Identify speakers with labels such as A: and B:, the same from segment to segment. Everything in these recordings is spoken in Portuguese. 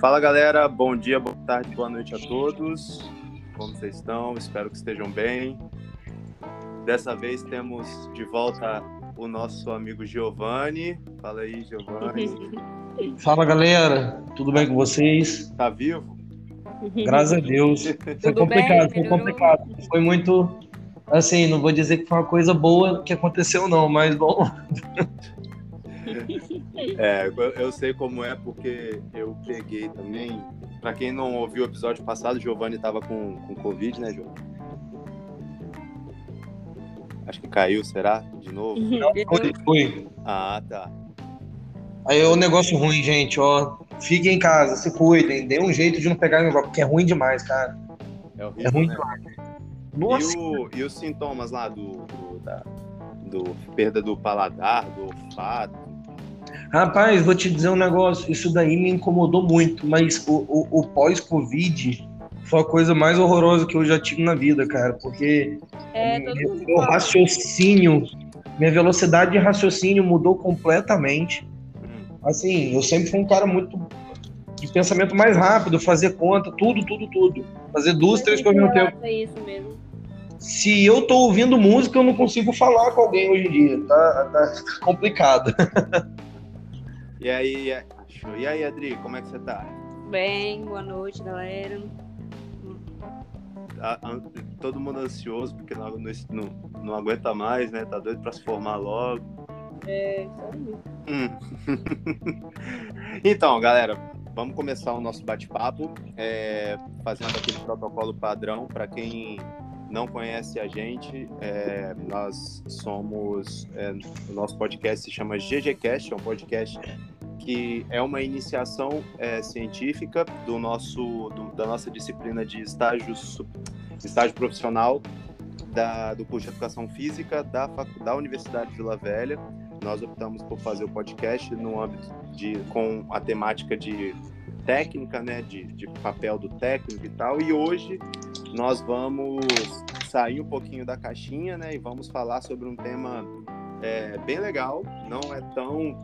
A: Fala galera, bom dia, boa tarde, boa noite a todos. Como vocês estão? Espero que estejam bem. Dessa vez temos de volta o nosso amigo Giovanni. Fala aí, Giovanni.
B: Fala galera, tudo bem com vocês?
A: Tá vivo?
B: Graças a Deus. Foi complicado, foi complicado. Foi muito, assim, não vou dizer que foi uma coisa boa que aconteceu não, mas bom.
A: É, eu sei como é porque eu peguei também. Para quem não ouviu o episódio passado, o Giovanni estava com, com Covid, né, Giovanni? Acho que caiu, será? De novo?
B: Não, foi, foi.
A: Ah, tá.
B: Aí é um negócio ruim, gente, ó. Fiquem em casa, se cuidem, dê um jeito de não pegar negócio, porque é ruim demais, cara.
A: É, horrível,
B: É ruim
A: né?
B: demais.
A: E,
B: Nossa,
A: o- e os sintomas lá do, do, da, do perda do paladar, do olfato?
B: Rapaz, vou te dizer um negócio, isso daí me incomodou muito, mas o, o, o pós-Covid foi a coisa mais horrorosa que eu já tive na vida, cara, porque
C: É,
B: meu, meu raciocínio, minha velocidade de raciocínio mudou completamente. Assim, eu sempre fui um cara muito de pensamento mais rápido, fazer conta, tudo, tudo, tudo. Fazer duas, três coisas ao mesmo tempo.
C: É isso mesmo.
B: Se eu tô ouvindo música, eu não consigo falar com alguém hoje em dia. Tá, tá complicado.
A: E aí, show. e aí, Adri, como é que você tá?
C: Bem, boa noite, galera.
A: An- todo mundo ansioso, porque não, não, não aguenta mais, né? Tá doido pra se formar logo.
C: É, isso aí.
A: Hum. então, galera, vamos começar o nosso bate-papo, é, fazendo aquele protocolo padrão. Para quem não conhece a gente, é, nós somos. é, o nosso podcast se chama GGCast, é um podcast que é uma iniciação é, científica do nosso, do- da nossa disciplina de estágio, estágio profissional da, do curso de Educação Física da, da Universidade de Vila Velha nós optamos por fazer o podcast no âmbito de com a temática de técnica, né, de, de papel do técnico e tal. E hoje nós vamos sair um pouquinho da caixinha, né, e vamos falar sobre um tema é, bem legal. Não é tão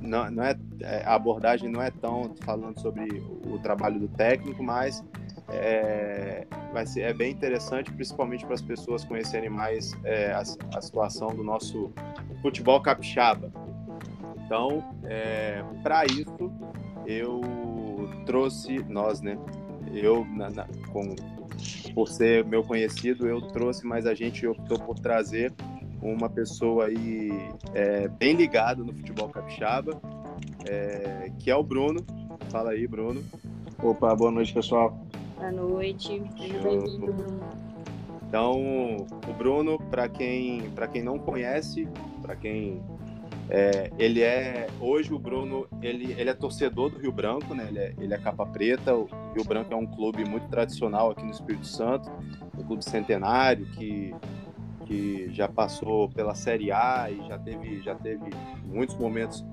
A: não, não é, é, a abordagem não é tão falando sobre o trabalho do técnico, mas é, vai ser é bem interessante, principalmente para as pessoas conhecerem mais é, a, a situação do nosso futebol capixaba. Então, para isso, eu trouxe, nós, né? Eu, na, na, com, por ser meu conhecido, eu trouxe, mas a gente optou por trazer uma pessoa aí é, bem ligada no futebol capixaba, é, que é o Bruno. Fala aí, Bruno.
B: Opa, boa noite, pessoal.
C: Boa noite. Bem-vindo.
A: Então, o Bruno, para quem, para quem não conhece, para quem é, ele é hoje o Bruno, ele, ele é torcedor do Rio Branco, né? Ele é, ele é capa preta. O Rio Branco é um clube muito tradicional aqui no Espírito Santo, um clube centenário que que já passou pela Série A e já teve já teve muitos momentos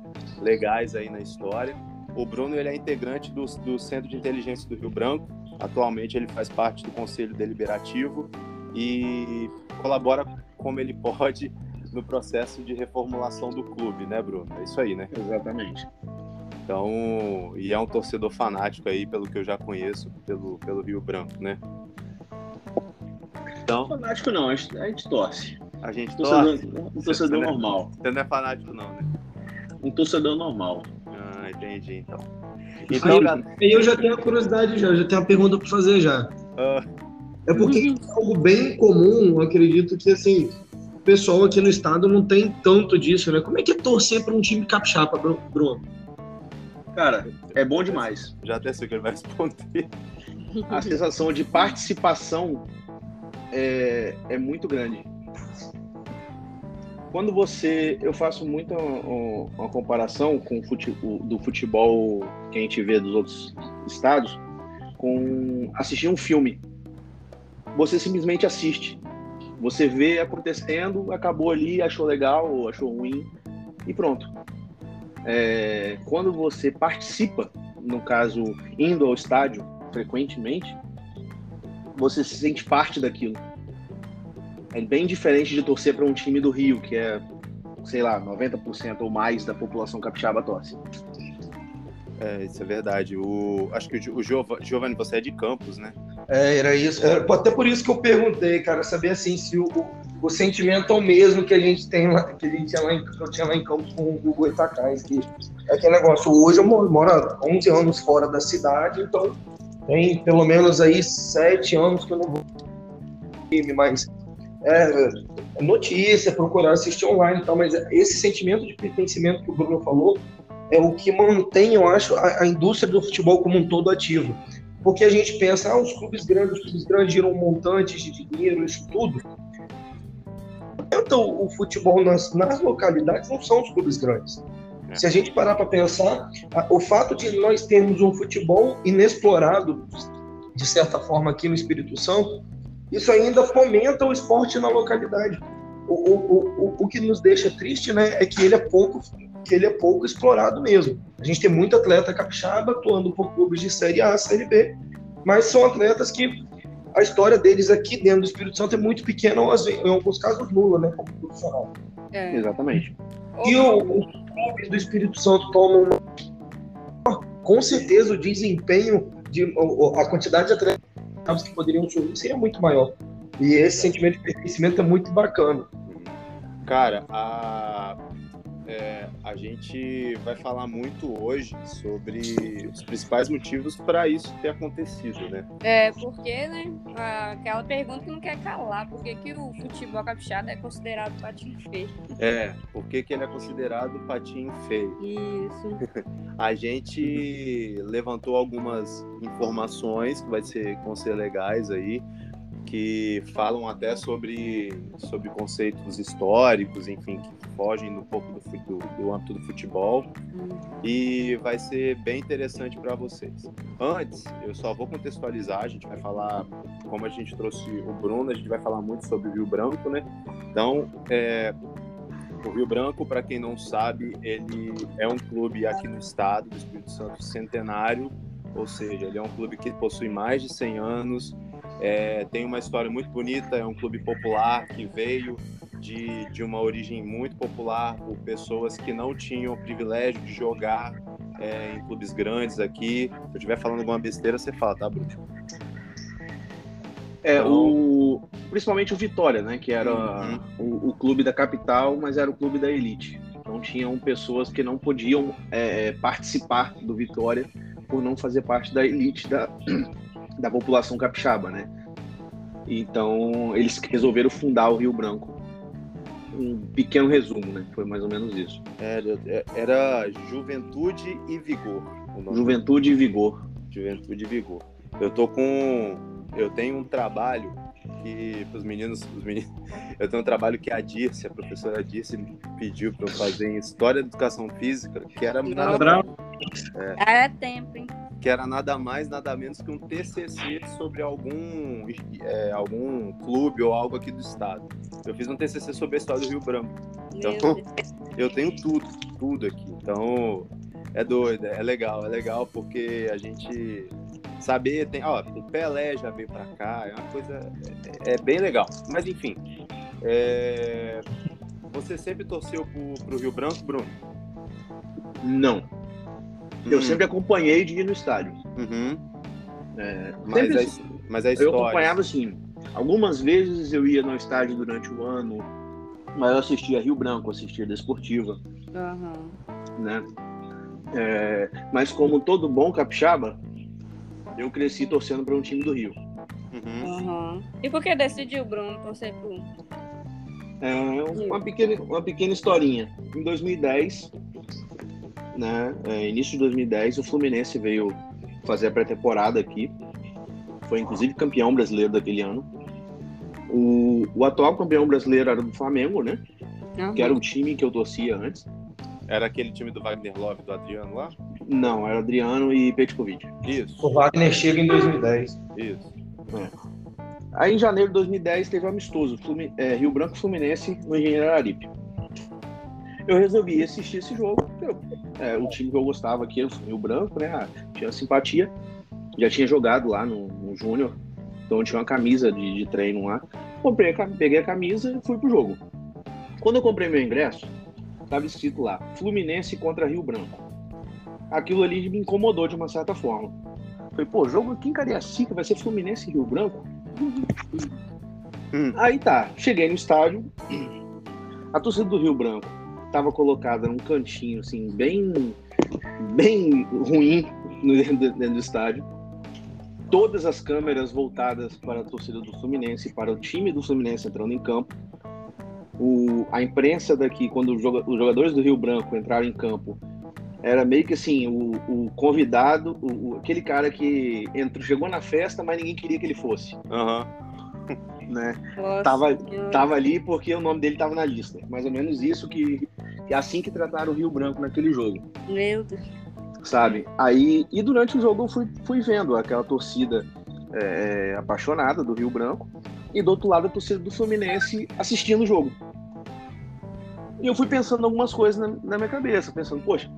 A: legais aí na história. O Bruno ele é integrante do, do Centro de Inteligência do Rio Branco. Atualmente ele faz parte do Conselho Deliberativo e colabora como ele pode no processo de reformulação do clube, né, Bruno? É isso aí, né?
D: Exatamente.
A: Então, e é um torcedor fanático aí, pelo que eu já conheço, pelo, pelo Rio Branco, né? Então,
D: Fanático não, a gente, a gente torce.
A: a gente torce.
D: torcedor, um torcedor
A: Você-
D: normal.
A: Você não é fanático, não, né?
D: Um torcedor normal.
A: Ah, entendi, então.
B: Aí,
A: Então, galera,
B: aí eu já tenho a curiosidade já, já tenho uma pergunta para fazer já.
A: ah,
B: É porque é algo bem comum, eu acredito que assim, pessoal aqui no estado não tem tanto disso, né? Como é que é torcer para um time capixaba, Bru- Bruno?
D: Cara, é bom demais.
A: já até sei o que ele vai responder.
D: A sensação de participação é, é muito grande. Quando você. Eu faço muito uma, uma comparação com o fute- o- do futebol que a gente vê dos outros estados com assistir um filme. Você simplesmente assiste. Você vê acontecendo, acabou ali, achou legal ou achou ruim e pronto. É, quando você participa, no caso, indo ao estádio frequentemente, você se sente parte daquilo. É bem diferente de torcer para um time do Rio, que é, sei lá, 90% ou mais da população capixaba torce.
A: É, isso é verdade. O, acho que o Giov- Giovanni, você é de Campos, né?
B: É, era isso. Era até por isso que eu perguntei, cara, saber assim se o, o sentimento é o mesmo que a gente tem lá, que a gente tinha lá em, que eu tinha lá em Campos com o Hugo Itacais, que é aquele negócio. Hoje eu moro, moro há 11 anos fora da cidade, então tem pelo menos aí 7 anos que eu não vou time, mas é, é notícia, procurar assistir online e tal, mas esse sentimento de pertencimento que o Bruno falou é o que mantém, eu acho, a, a indústria do futebol como um todo ativa. Porque a gente pensa, ah, os clubes grandes, os clubes grandes giram montantes de dinheiro, isso tudo. Então, o futebol nas, nas localidades não são os clubes grandes.
A: É.
B: Se a gente parar para pensar, o fato de nós termos um futebol inexplorado, de certa forma, aqui no Espírito Santo, isso ainda fomenta o esporte na localidade. O, o, o, o- o que nos deixa triste, né, é que ele é pouco que ele é pouco explorado mesmo. A gente tem muito atleta capixaba atuando por clubes de Série A, Série B, mas são atletas que a história deles aqui dentro do Espírito Santo é muito pequena, em alguns casos nula, né, como profissional.
C: É.
D: Exatamente.
B: E o, os clubes do Espírito Santo tomam com certeza o desempenho de a quantidade de atletas que poderiam surgir seria muito maior. E esse sentimento de pertencimento é muito bacana.
A: Cara, a, é, a gente vai falar muito hoje sobre os principais motivos para isso ter acontecido, né?
C: É, porque, né? Aquela pergunta que não quer calar. Por que, que o futebol capixaba é considerado patinho feio?
A: É, por que, que ele é considerado patinho feio?
C: Isso.
A: A gente levantou algumas informações que vai ser, vão ser legais aí, que falam até sobre, sobre conceitos históricos, enfim, que fogem um pouco do, do, do âmbito do futebol. e vai ser bem interessante para vocês. Antes, eu só vou contextualizar, a gente vai falar, como a gente trouxe o Bruno, a gente vai falar muito sobre o Rio Branco, né? Então, é, o Rio Branco, para quem não sabe, ele é um clube aqui no estado do Espírito Santo centenário, ou seja, ele é um clube que possui mais de 100 anos, é, tem uma história muito bonita, é um clube popular que veio de, de uma origem muito popular por pessoas que não tinham o privilégio de jogar é, em clubes grandes aqui. Se eu estiver falando alguma besteira, você fala, tá, Bruno?
D: É,
A: Então-
D: o, principalmente o Vitória, né? Que era
A: Uhum.
D: o, o clube da capital, mas era o clube da elite. Então tinham pessoas que não podiam é, participar do Vitória por não fazer parte da elite da, da população capixaba, né? Então eles resolveram fundar o Rio Branco. Um pequeno resumo, né? Foi mais ou menos isso.
A: Era, era Juventude e Vigor. o nome.
D: Juventude e Vigor.
A: Juventude e Vigor. Eu tô com. Eu tenho um trabalho que os meninos, os meninos. Eu tenho um trabalho que a Dirce, a professora Dirce, me pediu para eu fazer em História da Educação Física, que era nada,
B: Bravo.
C: É tempo, hein?
A: Que era nada mais, nada menos que um TCC sobre algum, é, algum clube ou algo aqui do estado. Eu fiz um TCC sobre a história do Rio Branco. Então-. Eu tenho tudo, tudo aqui. Então, é doido, é legal, é legal porque a gente saber, tem, ó, o Pelé já veio pra cá, é uma coisa, é, é bem legal. Mas enfim, é, você sempre torceu pro, pro Rio Branco, Bruno?
D: Não. Eu
A: Hum,
D: sempre acompanhei de ir no estádio.
A: uhum.
D: É,
A: Mas,
D: sempre
A: a, mas a
D: Eu
A: história...
D: acompanhava assim. Algumas vezes eu ia no estádio durante o ano, mas eu assistia Rio Branco, assistia Desportiva,
C: Aham.
D: né? É, mas como todo bom capixaba, eu cresci torcendo para um time do Rio.
A: Uhum.
C: Aham. E por que decidiu, Bruno, torcer pro.
D: É uma pequena, uma pequena historinha. Em 2010, né, é, início de 2010, o Fluminense veio fazer a pré-temporada aqui. Foi inclusive campeão brasileiro daquele ano. O, o atual campeão brasileiro era do Flamengo, né?
C: Aham.
D: Que era o time que eu torcia antes.
A: Era aquele time do Wagner Love, do Adriano lá?
D: Não, era Adriano e Petkovic.
A: Isso,
B: O Wagner chega em 2010.
A: isso.
D: Aí em janeiro de 2010 teve um amistoso, Flumi- é, Rio Branco e Fluminense no Engenheiro Araripe. Eu resolvi assistir esse jogo, eu- é, o time que eu gostava aqui era o Rio Branco, né? ah, Tinha simpatia, já tinha jogado lá no, no Júnior, então eu tinha uma camisa de, de treino lá. Comprei, a peguei a camisa e fui pro jogo. Quando eu comprei meu ingresso, tava escrito lá, Fluminense contra Rio Branco. aquilo ali me incomodou de uma certa forma. Falei, pô, jogo aqui em Cariacica vai ser Fluminense e Rio Branco?
A: Hum.
D: Aí tá, cheguei no estádio, a torcida do Rio Branco tava colocada num cantinho, assim, bem, bem ruim dentro, dentro do estádio. Todas as câmeras voltadas para a torcida do Fluminense, para o time do Fluminense entrando em campo. O, a imprensa daqui, quando os joga- os jogadores do Rio Branco entraram em campo, era meio que assim, o, o convidado, o, aquele cara que entrou, chegou na festa, mas ninguém queria que ele fosse,
A: Aham.
D: né?
C: Nossa,
D: Tava, tava ali porque o nome dele tava na lista. Mais ou menos isso que, é assim que trataram o Rio Branco naquele jogo,
C: Meu Deus.
D: sabe? Aí, e durante o jogo eu fui, fui vendo aquela torcida é, apaixonada do Rio Branco e do outro lado a torcida do Fluminense assistindo o jogo. E eu fui pensando algumas coisas na, na minha cabeça, pensando, poxa,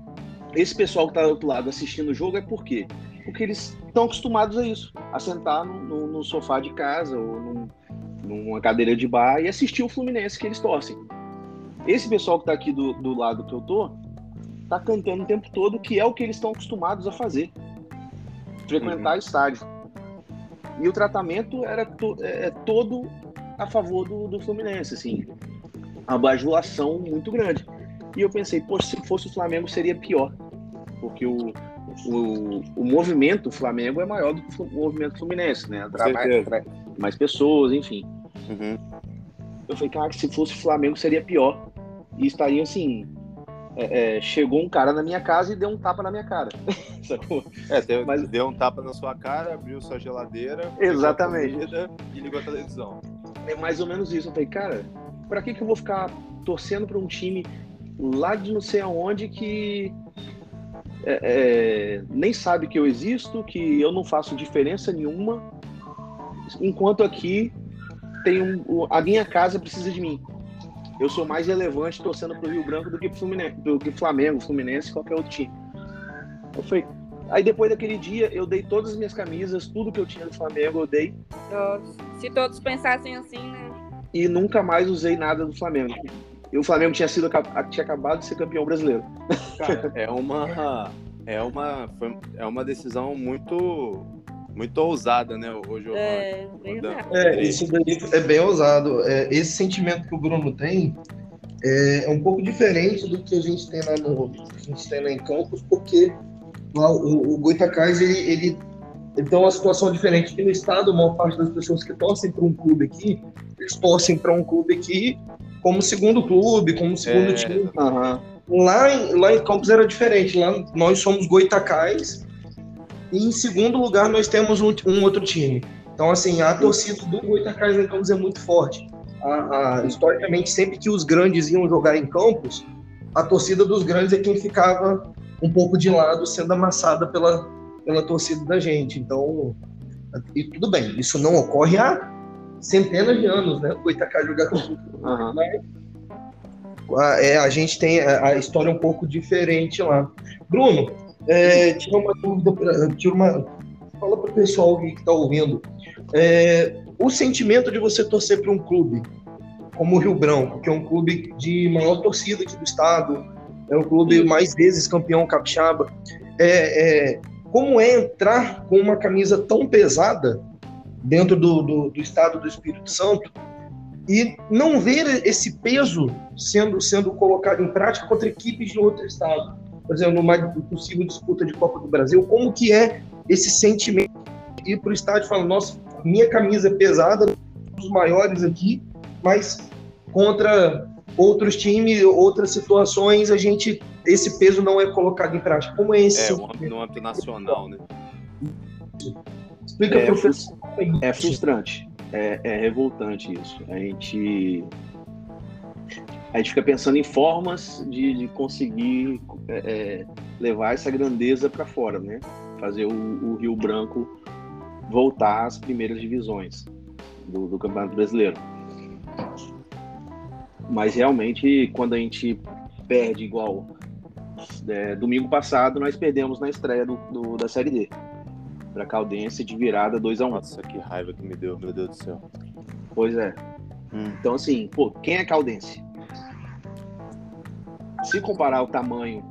D: esse pessoal que tá do outro lado assistindo o jogo é por quê? Porque eles estão acostumados a isso, a sentar no, no- no sofá de casa ou num- numa cadeira de bar e assistir o Fluminense que eles torcem. Esse pessoal que tá aqui do, do lado que eu tô, tá cantando o tempo todo que é o que eles estão acostumados a fazer. Frequentar estádio. E o tratamento era to- é, é todo a favor do, do Fluminense, assim. A bajulação muito grande. E eu pensei, poxa, se fosse o Flamengo seria pior. Porque o, o, o movimento Flamengo é maior do que o movimento Fluminense, né? Atrai mais, atrai mais pessoas, enfim.
A: Uhum.
D: Eu falei, cara, se fosse Flamengo seria pior. E estaria assim. é, é, chegou um cara na minha casa e deu um tapa na minha cara.
A: É, deu,
D: Mas-
A: deu um tapa na sua cara, abriu sua geladeira,
D: Exatamente.
A: comida e ligou a televisão.
D: É mais ou menos isso. Eu falei, cara, pra que, que eu vou ficar torcendo pra um time lá de não sei aonde que é, é, nem sabe que eu existo, que eu não faço diferença nenhuma, enquanto aqui tem um, o- a minha casa precisa de mim. Eu sou mais relevante torcendo pro Rio Branco do que Fluminense, do que Flamengo, Fluminense, qualquer outro time. Eu falei, aí depois daquele dia eu dei todas as minhas camisas, tudo que eu tinha do Flamengo eu dei
C: Nossa. Se todos pensassem assim, né?
D: e nunca mais usei nada do Flamengo. E o Flamengo tinha sido tinha acabado de ser campeão brasileiro.
A: Cara, é uma é uma foi- é uma decisão muito muito ousada, né, o Giovanni?
C: É, verdade.
B: É, isso daí é bem ousado. É, esse sentimento que o Bruno tem é, é um pouco diferente do que a gente tem lá no que a gente tem lá em Campos, porque lá o, o Goitacás ele, ele, tem uma situação diferente. Aqui no estado, a maior parte das pessoas que torcem para um clube aqui, eles torcem para um clube aqui como segundo clube, como segundo
A: É.
B: time.
D: Aham.
B: Lá em, lá em Campos era diferente. Lá nós somos Goitacás e em segundo lugar nós temos um, um outro time. Então, assim, a torcida do Goitacás em Campos é muito forte. A- a- historicamente, sempre que os grandes iam jogar em Campos, a torcida dos grandes é quem ficava um pouco de lado, sendo amassada pela, pela torcida da gente. Então, e tudo bem, isso não ocorre há centenas de anos, né? O Goitacás jogar com
D: Aham.
B: a, é, a gente tem a, a história um pouco diferente lá. Bruno, é, tira uma dúvida, pra- tira uma, fala para o pessoal que está ouvindo. É, o sentimento de você torcer para um clube como o Rio Branco, que é um clube de maior torcida aqui do estado, é um clube mais vezes campeão capixaba, é, é, como é entrar com uma camisa tão pesada dentro do, do, do estado do Espírito Santo e não ver esse peso sendo, sendo colocado em prática contra equipes de outro estado. Por exemplo, numa possível disputa de Copa do Brasil, como que é esse sentimento de ir para o estádio e falar, nossa, minha camisa é pesada, um dos maiores aqui, mas contra outros times, outras situações, a gente esse peso não é colocado em prática. Como é esse?
A: É, um no âmbito nacional, né?
B: Explica
D: É,
B: pessoal.
D: É frustrante. É, é revoltante isso. A gente. A gente fica pensando em formas de, de conseguir é, é, levar essa grandeza para fora, né? Fazer o, o Rio Branco voltar às primeiras divisões do, do Campeonato Brasileiro. Mas realmente, quando a gente perde igual é, domingo passado, nós perdemos na estreia do, do- da Série D para Caldense de virada 2 a 1
A: Nossa, que raiva que me deu, meu Deus do céu.
D: Pois é.
A: Hum.
D: Então, assim, pô, quem é Caldense? Se comparar o tamanho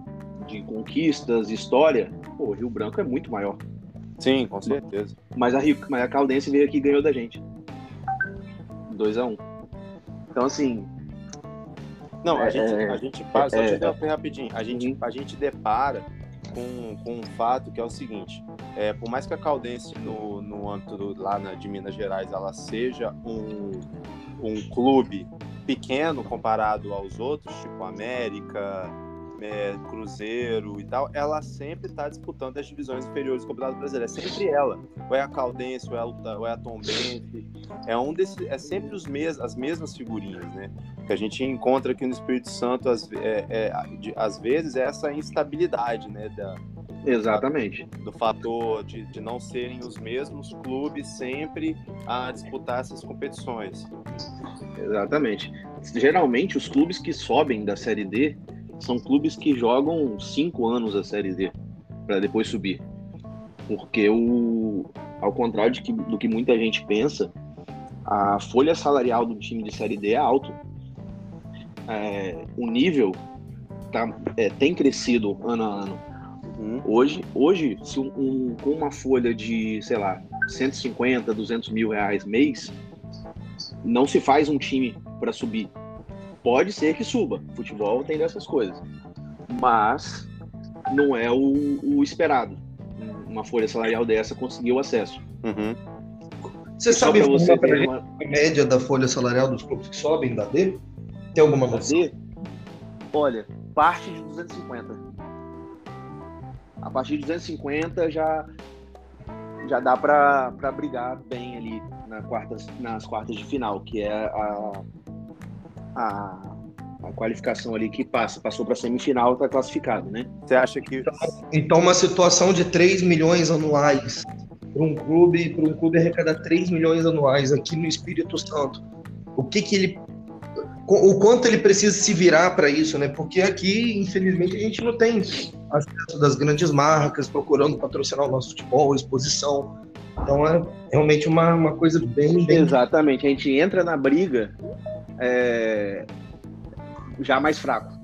D: de conquistas, história, pô, o Rio Branco é muito maior.
A: Sim, com certeza.
D: Mas a, Rio, mas a Caldense veio aqui e ganhou da gente. 2 a 1 um. Então, assim,
A: Não, a
D: É,
A: gente,
D: é,
A: a gente passa, só
D: é,
A: te
D: é.
A: interromper rapidinho. A gente,
D: Uhum.
A: a gente depara com, com um fato que é o seguinte: é, por mais que a Caldense, no, no âmbito do- lá na, de Minas Gerais, ela seja um, um clube pequeno comparado aos outros, tipo América, é, Cruzeiro e tal, ela sempre está disputando as divisões inferiores do Campeonato Brasileiro. É sempre ela. Ou é a Caldense, ou é a, ou é a Tombense. É, um desses, é sempre os mes, as mesmas figurinhas, né? que a gente encontra aqui no Espírito Santo, às, é, é, de- às vezes, é essa instabilidade, né, da,
D: exatamente.
A: do fator de, de não serem os mesmos clubes sempre a disputar essas competições.
D: Exatamente. Geralmente, os clubes que sobem da Série D são clubes que jogam cinco anos a Série D para depois subir. Porque, o, ao contrário de que- do que muita gente pensa, a folha salarial do time de Série D é alto. É, o nível tá, é, tem crescido ano a ano.
A: Uhum.
D: Hoje, hoje se um, um- com uma folha de, sei lá, 150, 200 mil reais mês, não se faz um time para subir. Pode ser que suba. Futebol tem dessas coisas. Mas não é o, o esperado. Uma folha salarial dessa conseguir o acesso.
A: Uhum.
B: Você sabe
D: você
B: pra
D: uma
B: a média da folha salarial dos clubes que sobem da D? Tem alguma noção?
D: D, olha, parte de 250. A partir de 250 já já dá para brigar bem ali na quartas, nas quartas de final, que é a, a, a qualificação ali que passa, passou para semifinal, está classificado, né?
A: Você acha que
B: Então, uma situação de 3 milhões anuais para um clube, para um clube arrecadar 3 milhões anuais aqui no Espírito Santo. O que que ele o quanto ele precisa se virar para isso, né? Porque aqui, infelizmente, a gente não tem acesso das grandes marcas procurando patrocinar o nosso futebol, exposição. Então é realmente uma, uma coisa bem, bem
D: Exatamente, a gente entra na briga é, já mais fraco.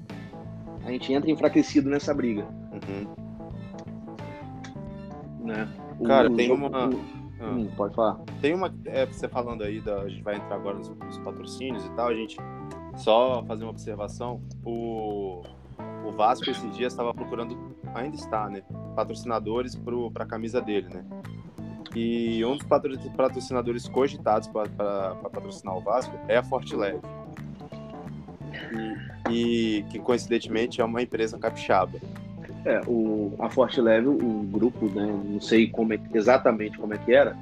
D: A gente entra enfraquecido nessa briga,
A: Uhum.
D: né? O-
A: Cara,
D: o
A: tem
D: jogo-
A: uma-
D: o-
A: Ah.
D: Hum, pode falar.
A: Tem uma. É, você falando aí, da, a gente vai entrar agora nos, nos patrocínios e tal, a gente só fazer uma observação. O, o Vasco esses dias estava procurando, ainda está, né? Patrocinadores para a camisa dele, né? E um dos patro- patrocinadores cogitados para patrocinar o Vasco é a Forte Leve. E, e que coincidentemente é uma empresa capixaba.
D: É, o, a Forte Leve, o grupo, né? Não sei como é, exatamente como é que era,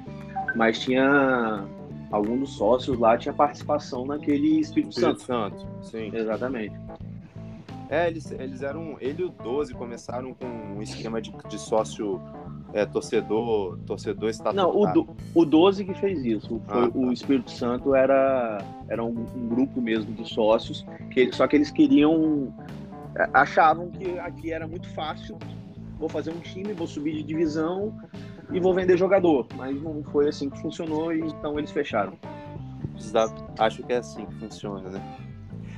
D: mas tinha algum dos sócios lá tinha participação naquele Espírito
A: Espírito
D: Santo.
A: Santo, sim.
D: Exatamente.
A: É, eles, eles eram. Ele e o 12 começaram com um esquema de, de sócio é, torcedor, torcedor estatutário.
D: Não, o, do, o 12 que fez isso. Foi-
A: Ah, tá.
D: O Espírito Santo era, era um, um grupo mesmo de sócios, que, só que eles queriam. é, achavam que aqui era muito fácil. Vou fazer um time, vou subir de divisão e vou vender jogador. Mas não foi assim que funcionou, e então eles fecharam.
A: Acho que é assim que funciona, né?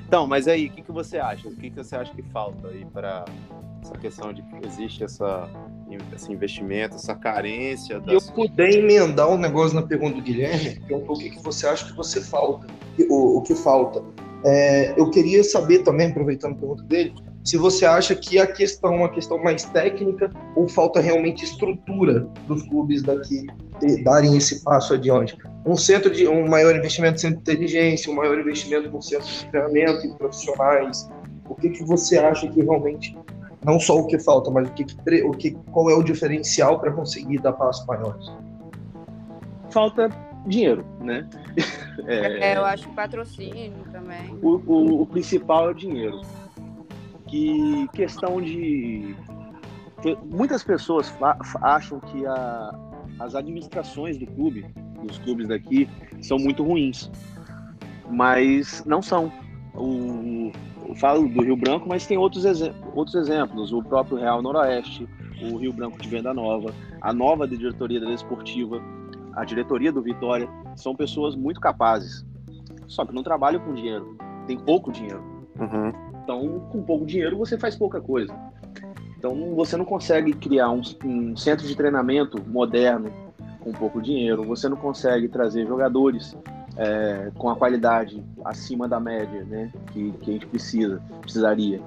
A: Então, mas aí, o que, que você acha? O que, que você acha que falta aí para essa questão de que existe essa, esse investimento, essa carência
B: Se eu
A: das...
B: puder emendar um negócio na pergunta do Guilherme, perguntou o que, que você acha que você falta, o, o que falta. É, eu queria saber também, aproveitando a pergunta dele, se você acha que a questão é uma questão mais técnica ou falta realmente estrutura dos clubes daqui darem esse passo adiante. Um centro de um maior investimento em centro de inteligência, um maior investimento no centro de treinamento e profissionais. O que, que você acha que realmente não só o que falta, mas o que, o que qual é o diferencial para conseguir dar passos maiores?
D: Falta dinheiro, né? É,
C: É, eu acho que patrocínio também.
D: o, o- o principal é o dinheiro. Que questão de. que Muitas pessoas fa- fa- acham que a- as administrações do clube, dos clubes daqui, são muito ruins. Mas não são. O, eu falo do Rio Branco, mas tem outros, exe- outros exemplos. O próprio Real Noroeste, o Rio Branco de Venda Nova, a nova diretoria da Desportiva, a diretoria do Vitória, são pessoas muito capazes. Só que não trabalham com dinheiro. Tem pouco dinheiro.
A: Uhum.
D: Então, com pouco dinheiro, você faz pouca coisa. Então você não consegue criar um, um centro de treinamento moderno com pouco dinheiro, você não consegue trazer jogadores é, com a qualidade acima da média, né? Que, que a gente precisa, precisaria,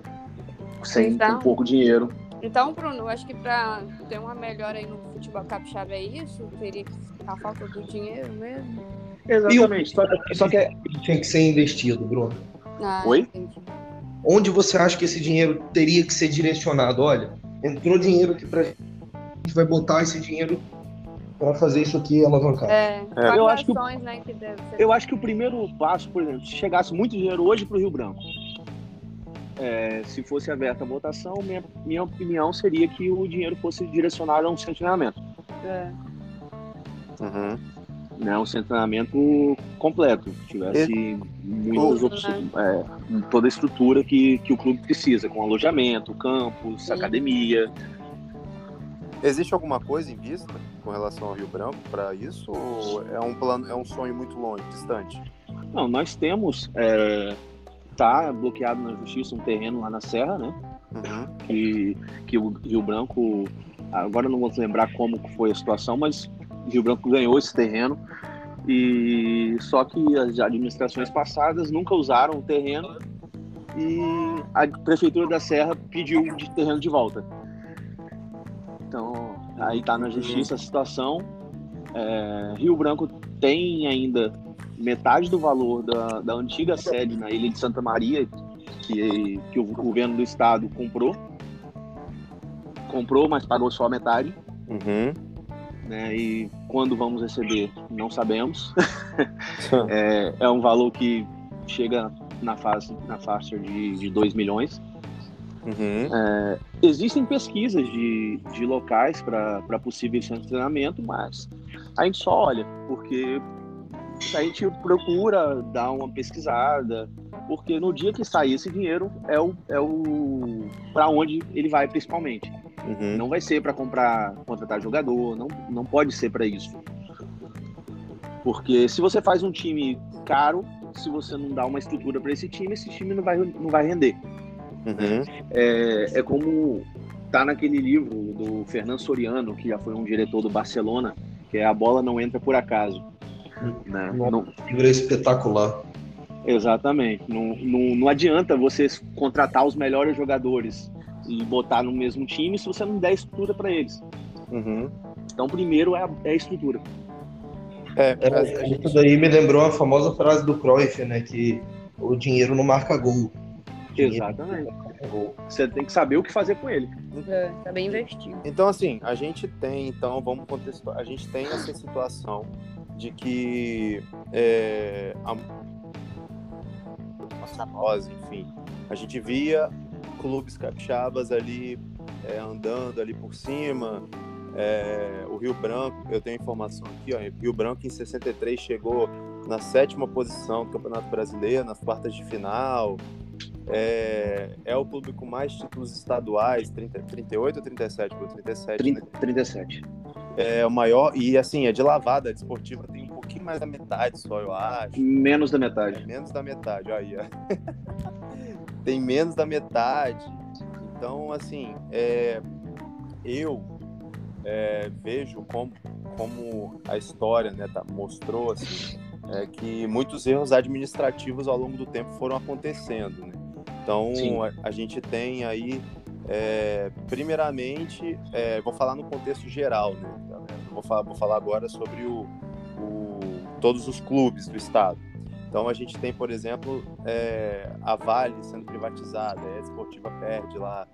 D: sem
C: Então-
D: pouco dinheiro.
C: Então, Bruno, eu acho que pra ter uma melhora aí no futebol capixaba é isso? Teria que a falta do dinheiro mesmo?
D: Exatamente. Só, só que é,
B: Tinha que ser investido, Bruno.
C: Ah,
D: Oi?
C: entendi.
B: Onde você acha que esse dinheiro teria que ser direcionado? Olha, entrou dinheiro aqui pra gente, a gente vai botar esse dinheiro para fazer isso aqui alavancar.
C: É,
A: É.
D: Eu acho que o-
C: né, que deve ser.
D: Eu acho que o primeiro passo, por exemplo, se chegasse muito dinheiro hoje para o Rio Branco, é, se fosse aberta a votação, minha, minha opinião seria que o dinheiro fosse direcionado a um centro de treinamento.
C: É.
A: Uhum.
D: Né, um centro de treinamento completo, que tivesse muitas
C: Tudo,
D: opções, é, toda a estrutura que, que o clube precisa, com alojamento, campus,
C: Sim.
D: academia.
A: Existe alguma coisa em vista com relação ao Rio Branco para isso? Ou é um plano, é um sonho muito longe, distante?
D: Não, nós temos, é, tá bloqueado na justiça um terreno lá na Serra, né?
A: Uhum.
D: que, que o Rio Branco, agora não vou lembrar como foi a situação, mas Rio Branco ganhou esse terreno e só que as administrações passadas nunca usaram o terreno e a prefeitura da Serra pediu o terreno de volta. Então aí está na justiça a situação. É, Rio Branco tem ainda metade do valor da, da antiga sede na Ilha de Santa Maria que, que o governo do estado comprou. Comprou, mas pagou só a metade.
A: Uhum.
D: Né? E quando vamos receber, não sabemos. é, é um valor que chega na, fase, na faixa de, de 2 milhões.
A: Uhum.
D: Existem pesquisas de, de locais para possíveis centros de treinamento, mas a gente só olha, porque a gente procura dar uma pesquisada, porque no dia que sair esse dinheiro é o, é o para onde ele vai principalmente.
A: Uhum.
D: Não vai ser para comprar, contratar jogador, não, não pode ser para isso. Porque se você faz um time caro, se você não dá uma estrutura para esse time, esse time não vai, não vai render.
A: Uhum.
D: É, é como tá naquele livro do Fernando Soriano, que já foi um diretor do Barcelona, que é A Bola Não Entra Por Acaso. Né? Não,
B: Livro espetacular.
D: exatamente. Não, não, não adianta você contratar os melhores jogadores e botar no mesmo time se você não der estrutura para eles.
A: Uhum.
D: Então, primeiro é a, é a estrutura.
A: É, a gente-
B: isso daí me lembrou a famosa frase do Cruyff, né? Que o dinheiro não marca gol.
D: Exatamente. Você tem que saber o que fazer com ele.
C: É, tá bem investido.
A: Então, assim, a gente tem, então, vamos contextualizar, a gente tem essa situação de que é, a nossa nós, enfim, a gente via clubes capixabas ali é, andando ali por cima, é, o Rio Branco, eu tenho informação aqui, ó, Rio Branco em 63 chegou na sétima posição do Campeonato Brasileiro, nas quartas de final, é, é o clube com mais títulos estaduais, 30, 38 ou 37? Pô, 37, né?
D: 30, 37.
A: É o maior, e assim, é de lavada, a desportiva tem um pouquinho mais da metade só, eu acho.
D: Menos da metade.
A: Menos da metade, aí. ó. tem menos da metade. Então, assim, é, eu é, vejo como, como a história né, tá- mostrou assim, é, que muitos erros administrativos ao longo do tempo foram acontecendo. Né? Então, a, a gente tem aí, é, primeiramente, é, vou falar no contexto geral, né? Vou falar, vou falar agora sobre o, o- todos os clubes do estado. Então a gente tem, por exemplo, é, a Vale sendo privatizada, a Esportiva perde lá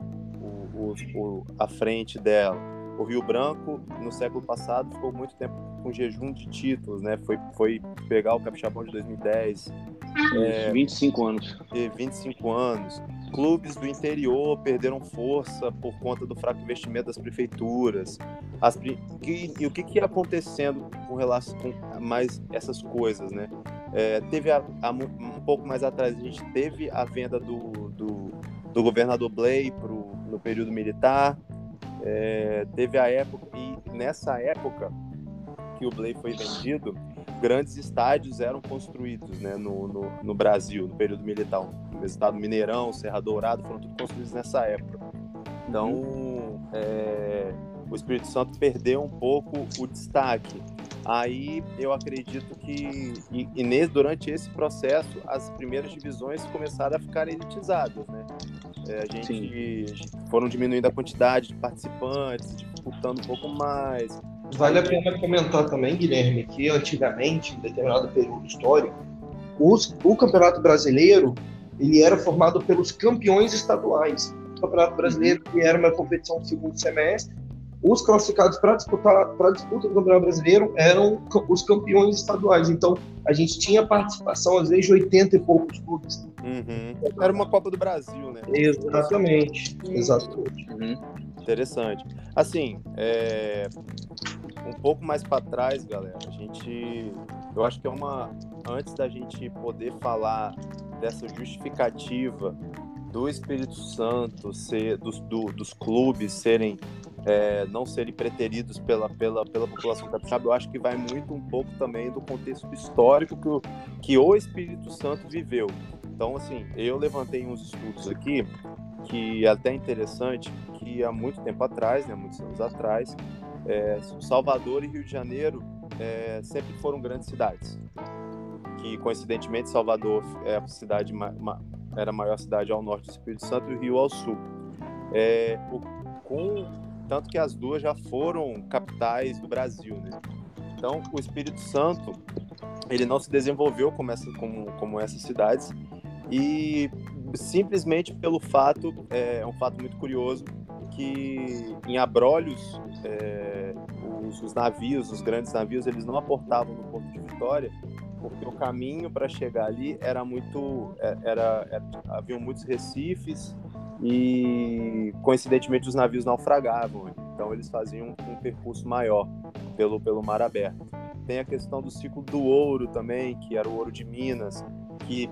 A: o- a frente dela. O Rio Branco, no século passado, ficou muito tempo com jejum de títulos, né? Foi, foi pegar o Capixabão de 2010, É.
D: 25 anos.
A: ter 25 anos. Clubes do interior perderam força por conta do fraco investimento das prefeituras. As que- e o que, que ia acontecendo com relação com mais essas coisas, né? É, teve a- a um pouco mais atrás a gente teve a venda do, do, do governador Blay pro, no período militar. É, teve a época e nessa época que o Blay foi vendido, grandes estádios eram construídos né, no, no, no Brasil, no período militar. O estado Mineirão, Serra Dourada, foram tudo construídos nessa época. Então, é, o Espírito Santo perdeu um pouco o destaque. Aí eu acredito que e, e nesse, durante esse processo as primeiras divisões começaram a ficar elitizadas, né? É, a gente Sim. foram diminuindo a quantidade de participantes, disputando um pouco mais.
B: Vale a pena comentar também, Guilherme, que antigamente, em determinado período histórico, os, o Campeonato Brasileiro ele era formado pelos campeões estaduais. O Campeonato Brasileiro que era uma competição do segundo semestre os classificados para disputar para disputa do Campeonato Brasileiro eram os campeões estaduais. Então, a gente tinha participação, às vezes, de 80 e poucos clubes.
A: Uhum. Era uma Copa do Brasil, né?
B: Exatamente. Exatamente.
A: Uhum. Interessante. Assim, é... um pouco mais para trás, galera, a gente. Eu acho que é uma. Antes da gente poder falar dessa justificativa do Espírito Santo ser dos, do, dos clubes serem é, não serem preteridos pela, pela, pela população capixaba, eu acho que vai muito um pouco também do contexto histórico que o, que o Espírito Santo viveu. Então, assim, eu levantei uns estudos aqui que é até interessante, que há muito tempo atrás, né, muitos anos atrás, é, Salvador e Rio de Janeiro é, sempre foram grandes cidades. Que, coincidentemente, Salvador é a cidade era a maior cidade ao norte do Espírito Santo e o Rio ao sul. É, o, com tanto que as duas já foram capitais do Brasil, né? Então, o Espírito Santo, ele não se desenvolveu como, essa, como, como essas cidades e simplesmente pelo fato, é, é um fato muito curioso, que em Abrolhos, é, os, os, navios, os grandes navios, eles não aportavam no Porto de Vitória, porque o caminho para chegar ali era muito, é, era, era, haviam muitos recifes, e coincidentemente os navios naufragavam, então eles faziam um, percurso maior pelo, pelo mar aberto. Tem a questão do ciclo do ouro também, que era o ouro de Minas, que,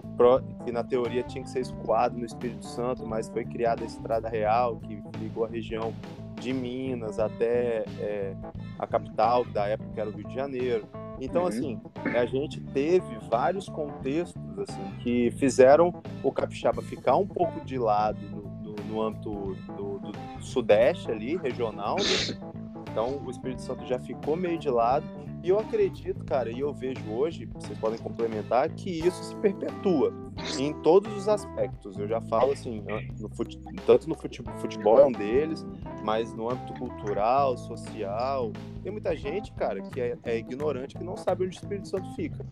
A: que na teoria tinha que ser escoado no Espírito Santo, mas foi criada a Estrada Real, que ligou a região de Minas até é, a capital da época, que era o Rio de Janeiro. Então, uhum. assim, a gente teve vários contextos assim que fizeram o capixaba ficar um pouco de lado no, no âmbito do, do, sudeste ali, regional, né? Então o Espírito Santo já ficou meio de lado. E eu acredito, cara, e eu vejo hoje, vocês podem complementar, que isso se perpetua em todos os aspectos. Eu já falo assim, no fute... tanto no futebol, futebol é um deles, mas no âmbito cultural, social. Tem muita gente, cara, que é, é ignorante, que não sabe onde o Espírito Santo fica.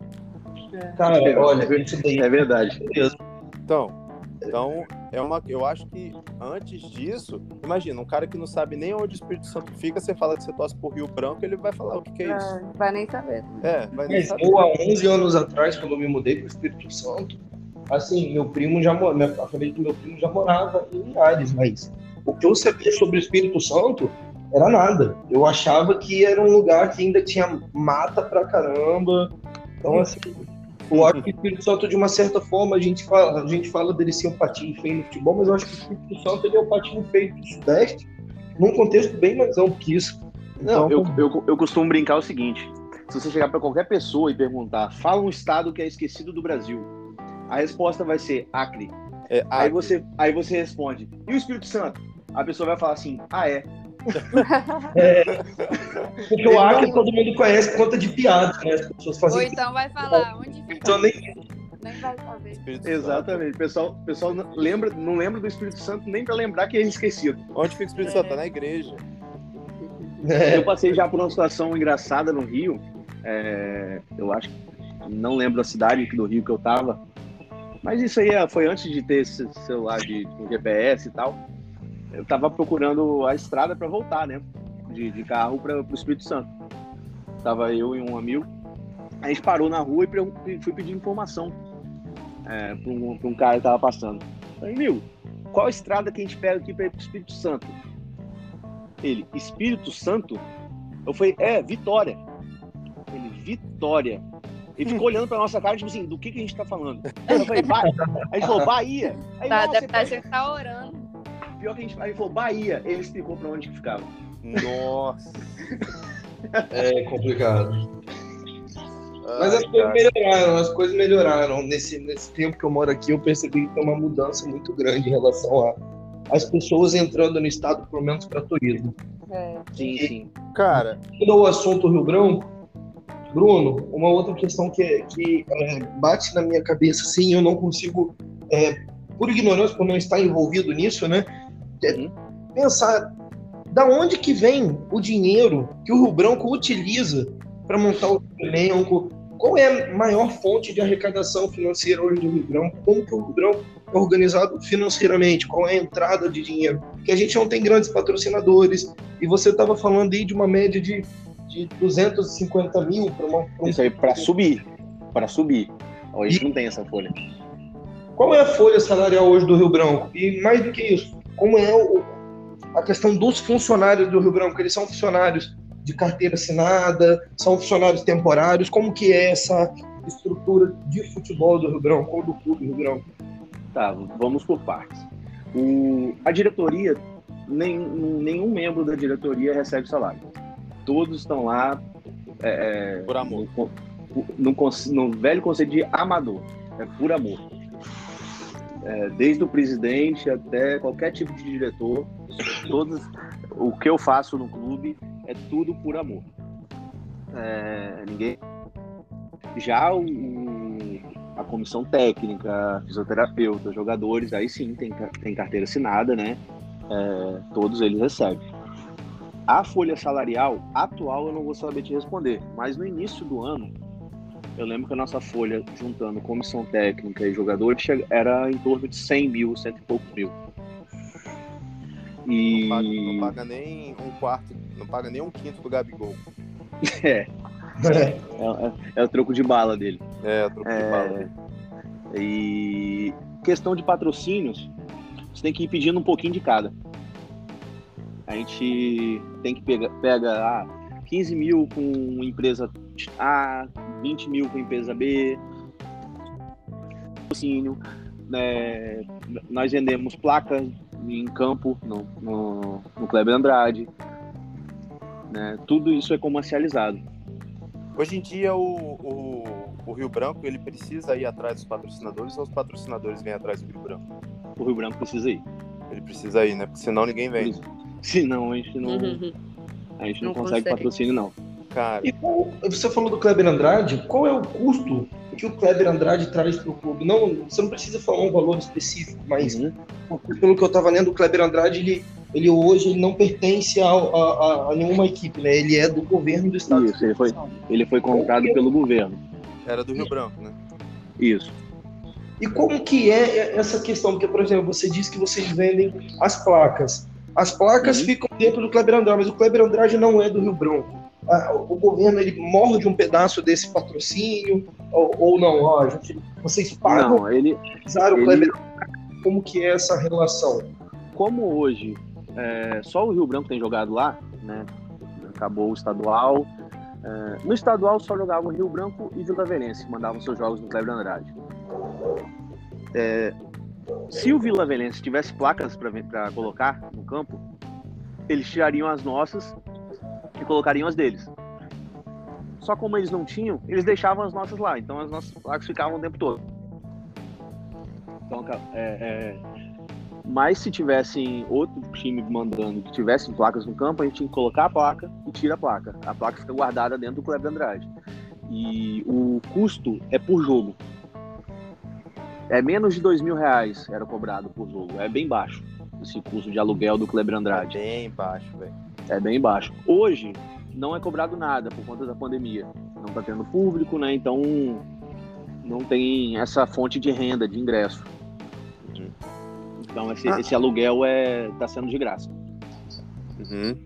B: Cara, olha,
D: é verdade.
A: Então, então, é uma, eu acho que antes disso, imagina, um cara que não sabe nem onde o Espírito Santo fica, você fala que você torce por Rio Branco, ele vai falar o que, que é isso.
C: Não, vai nem saber.
A: É, vai nem
B: Mas
A: saber.
B: eu, há 11 anos atrás, quando eu me mudei para o Espírito Santo, assim, meu primo já morava, a família do meu primo já morava em Linhares, mas o que eu sabia sobre o Espírito Santo era nada. Eu achava que era um lugar que ainda tinha mata pra caramba. Então, assim, eu acho que o Espírito Santo, de uma certa forma, a gente fala, a gente fala dele ser um patinho feio no futebol, mas eu acho que o Espírito Santo ele é um patinho feio do Sudeste, num contexto bem mais amplo que isso.
D: Então, Não, eu, eu, eu costumo brincar o seguinte: se você chegar para qualquer pessoa e perguntar, fala um estado que é esquecido do Brasil, a resposta vai ser Acre. É, Acre. Aí, você, aí você responde, e o Espírito Santo? A pessoa vai falar assim, ah, é.
B: É, porque o Acre todo mundo conhece por conta de piada, né? As pessoas fazem.
C: Ou então vai falar onde fica. Então
B: nem...
C: nem vai saber.
D: Exatamente. O pessoal, pessoal não, lembra, não lembra do Espírito Santo nem para lembrar que é esquecido.
A: Onde fica o Espírito Santo? Tá na igreja.
D: É. Eu passei já por uma situação engraçada no Rio. É, eu acho que não lembro da cidade do Rio que eu tava. Mas isso aí é, foi antes de ter esse celular de, de GPS e tal eu tava procurando a estrada para voltar, né? De, de carro para o Espírito Santo. Tava eu e um amigo. A gente parou na rua e fui pedir informação é, para um, um, cara que tava passando. Falei, meu, qual a estrada que a gente pega aqui para ir pro Espírito Santo? Ele, Espírito Santo? Eu falei, é, Vitória. Ele, Vitória. Ele ficou olhando pra nossa cara, tipo assim, do que, que a gente tá falando? Eu falei, vai. Aí ele falou, Bahia. Aí,
C: tá, deve estar, tá, tá orando.
D: Pior que a gente aí falou Bahia, ele explicou pra onde que ficava.
A: Nossa.
B: é complicado. Mas as coisas melhoraram, as coisas melhoraram. Nesse, nesse tempo que eu moro aqui, eu percebi que tem uma mudança muito grande em relação a, as pessoas entrando no estado, pelo menos para turismo.
C: É.
D: Sim, sim.
A: Cara,
B: Indo ao assunto Rio Branco, Bruno, uma outra questão que, que é, bate na minha cabeça, sim, eu não consigo, é, por ignorância, por não estar envolvido nisso, né? É
D: Uhum.
B: pensar da onde que vem o dinheiro que o Rio Branco utiliza para montar o elenco, qual é a maior fonte de arrecadação financeira hoje do Rio Branco, como que o Rio Branco é organizado financeiramente, qual é a entrada de dinheiro, que a gente não tem grandes patrocinadores, e você estava falando aí de uma média de, de 250 mil para uma... pra um-
D: Isso aí para subir. Para subir. Hoje não tem essa folha.
B: Qual é a folha salarial hoje do Rio Branco? E mais do que isso, como é o- a questão dos funcionários do Rio Branco? Eles são funcionários de carteira assinada, são funcionários temporários? Como que é essa estrutura de futebol do Rio Branco, ou do clube do Rio Branco?
D: Tá, vamos por partes. O, a diretoria, nem, nenhum membro da diretoria recebe salário. Todos estão lá é, é,
A: por amor.
D: no, no, conce- no velho conceito de amador. É por amor. É, desde o presidente até qualquer tipo de diretor, todos, o que eu faço no clube é tudo por amor. É, ninguém. Já o, a comissão técnica, fisioterapeuta, jogadores, aí sim tem, tem carteira assinada, né? É, todos eles recebem. A folha salarial atual eu não vou saber te responder, mas no início do ano, eu lembro que a nossa folha, juntando comissão técnica e jogadores, era em torno de 100 mil, cento e poucos mil.
A: Não paga,
D: E.
A: não paga nem um quarto, não paga nem um quinto do Gabigol.
D: É, é, é- é o troco de bala dele.
A: É, troco de
D: É,
A: bala.
D: E questão de patrocínios, você tem que ir pedindo um pouquinho de cada. A gente tem que pegar pega, ah, 15 mil com empresa A, 20 mil com empresa B. Patrocínio. né, nós vendemos placas em campo no, no, no Kleber Andrade. né, tudo isso é comercializado.
A: Hoje em dia, o, o, o Rio Branco, ele precisa ir atrás dos patrocinadores ou os patrocinadores vêm atrás do Rio Branco?
D: O Rio Branco precisa ir.
A: Ele precisa ir, né? Porque senão ninguém vem.
D: Senão a gente não,
C: Uhum.
D: A gente não,
C: Não
D: consegue,
C: consegue.
D: patrocínio, não.
A: Cara,
B: E qual- você falou do Kleber Andrade, qual é o custo que o Kleber Andrade traz para o clube? Não, você não precisa falar um valor específico, mas
D: Uhum.
B: pelo que eu estava lendo, o Kleber Andrade, ele, ele hoje ele não pertence a, a- a nenhuma equipe, né? Ele é do governo do estado.
D: Isso, ele foi- Ele foi comprado pelo governo.
A: era do Rio Branco, né?
D: Isso.
B: E como que é essa questão? Porque, por exemplo, você disse que vocês vendem as placas. As placas
D: Uhum.
B: ficam dentro do Kleber Andrade, mas o Kleber Andrade não é do Rio Branco. Ah, O governo ele morde um pedaço desse patrocínio ou, ou não? Ó, a gente, vocês pagam
D: Não, ele,
B: usar o
D: ele-?
B: Como que é essa relação?
D: como hoje é, só o Rio Branco tem jogado lá, né? Acabou o estadual. É, no estadual só jogavam Rio Branco e Vila Velense, mandavam seus jogos no Kleber Andrade. É, se o Vila Velense tivesse placas para colocar no campo, eles tirariam as nossas e colocariam as deles. Só como eles não tinham, eles deixavam as nossas lá, então as nossas placas ficavam o tempo todo. Então, é, é, mas se tivessem outro time mandando que tivessem placas no campo, a gente tinha que colocar a placa e tira a placa. A placa fica guardada dentro do Kleber Andrade. E o custo é por jogo. É menos de dois mil reais era cobrado por jogo. É bem baixo esse custo de aluguel do Kleber
A: É
D: Andrade.
A: bem baixo, velho.
D: É bem baixo. Hoje não é cobrado nada por conta da pandemia. Não tá tendo público, né? Então não tem essa fonte de renda, de ingresso.
A: Uhum.
D: Então esse,
B: Ah.
D: esse aluguel é tá sendo de graça.
A: Uhum.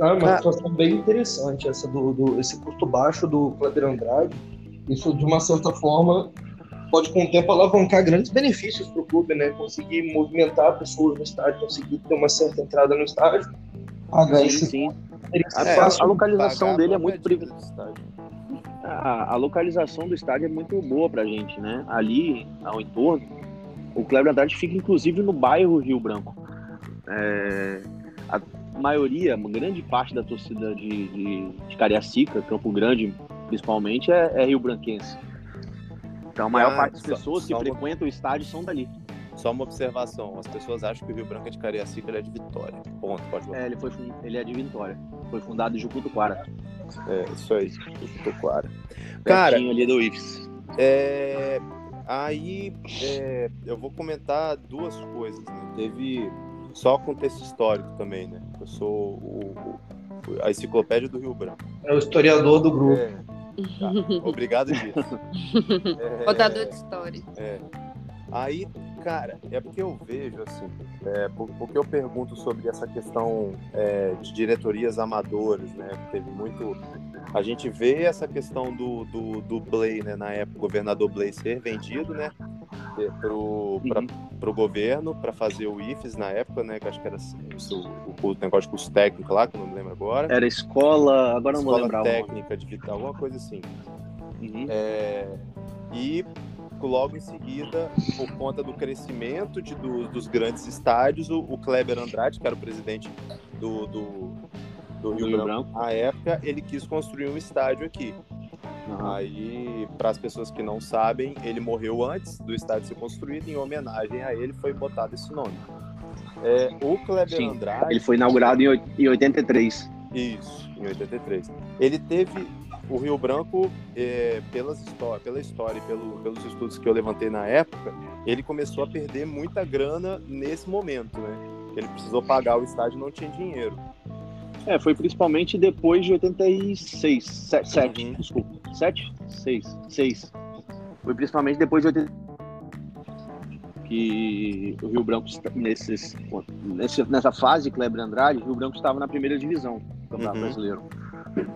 B: Ah, uma situação bem interessante essa do, do- esse custo baixo do Kleber Andrade. Isso de uma certa forma pode com o tempo alavancar grandes benefícios para o clube, né? Conseguir movimentar pessoas no estádio, conseguir ter uma certa entrada no estádio, pagar
D: Sim,
B: esse
D: sim. A,
A: É,
B: fácil.
D: a localização
A: Pagar
D: dele é muito
A: dívida
D: privi-
A: do estádio.
D: a, a localização do estádio é muito boa pra gente, né? Ali ao entorno, o Kleber Andrade fica inclusive no bairro Rio Branco. É, a maioria, uma grande parte da torcida de, de, de Cariacica, Campo Grande principalmente, é, é Rio Branquense. Então a maior
A: Ah,
D: parte das
A: só-
D: pessoas que
A: só uma-
D: frequentam o estádio são dali.
A: Só uma observação, as pessoas acham que o Rio Branco é de Cariacica, ele é de Vitória. Ponto, pode
D: É, ele, foi, fun- ele é de Vitória. Foi fundado em Jucutuquara.
A: É, isso aí, Jucutuquara. Cara,
D: ali do IFES.
A: É, aí é, eu vou comentar duas coisas. Né? Teve só contexto histórico também, né? Eu sou o, o- a enciclopédia do Rio Branco.
B: É o historiador do grupo.
A: É, tá. Obrigado disso. É,
C: Contador de história.
A: é. Aí, cara, é porque eu vejo assim, é, por- porque eu pergunto sobre essa questão é, de diretorias amadoras, né? Teve muito. A gente vê essa questão do, do, do Blay, né? Na época, o governador Blay ser vendido, né? Pro, pra,
D: Uhum.
A: pro governo para fazer o IFES na época, né? Que acho que era isso, o, o negócio de curso técnico lá, que eu não me lembro agora.
D: Era escola, agora não vou
A: Escola
D: lembrar o
A: técnica de Vital, alguma coisa assim.
D: Uhum.
A: É, e logo em seguida, por conta do crescimento de, do- dos grandes estádios, o, o Kleber Andrade, que era o presidente do, do, do Rio,
D: Rio
A: Branco, na época, ele quis construir um estádio aqui.
D: Uhum.
A: Aí, para as pessoas que não sabem, ele morreu antes do estádio ser construído, em homenagem a ele foi botado esse nome. É, o Kleber
D: Sim,
A: Andrade.
D: Ele foi inaugurado em oit- em 83.
A: Isso, em 83. Ele teve o Rio Branco, é, pelas pela história e pelo, pelos estudos que eu levantei na época, ele começou a perder muita grana nesse momento, né? Ele precisou pagar o estádio não tinha dinheiro.
D: É, foi principalmente depois de 86. 7,
A: Uhum.
D: desculpa. 7? 6. 6. Foi principalmente depois de 80. Que o Rio Branco, nesses, nesse, nessa fase, Kleber Andrade, o Rio Branco estava na primeira divisão do Campeonato
A: Uhum.
D: Brasileiro.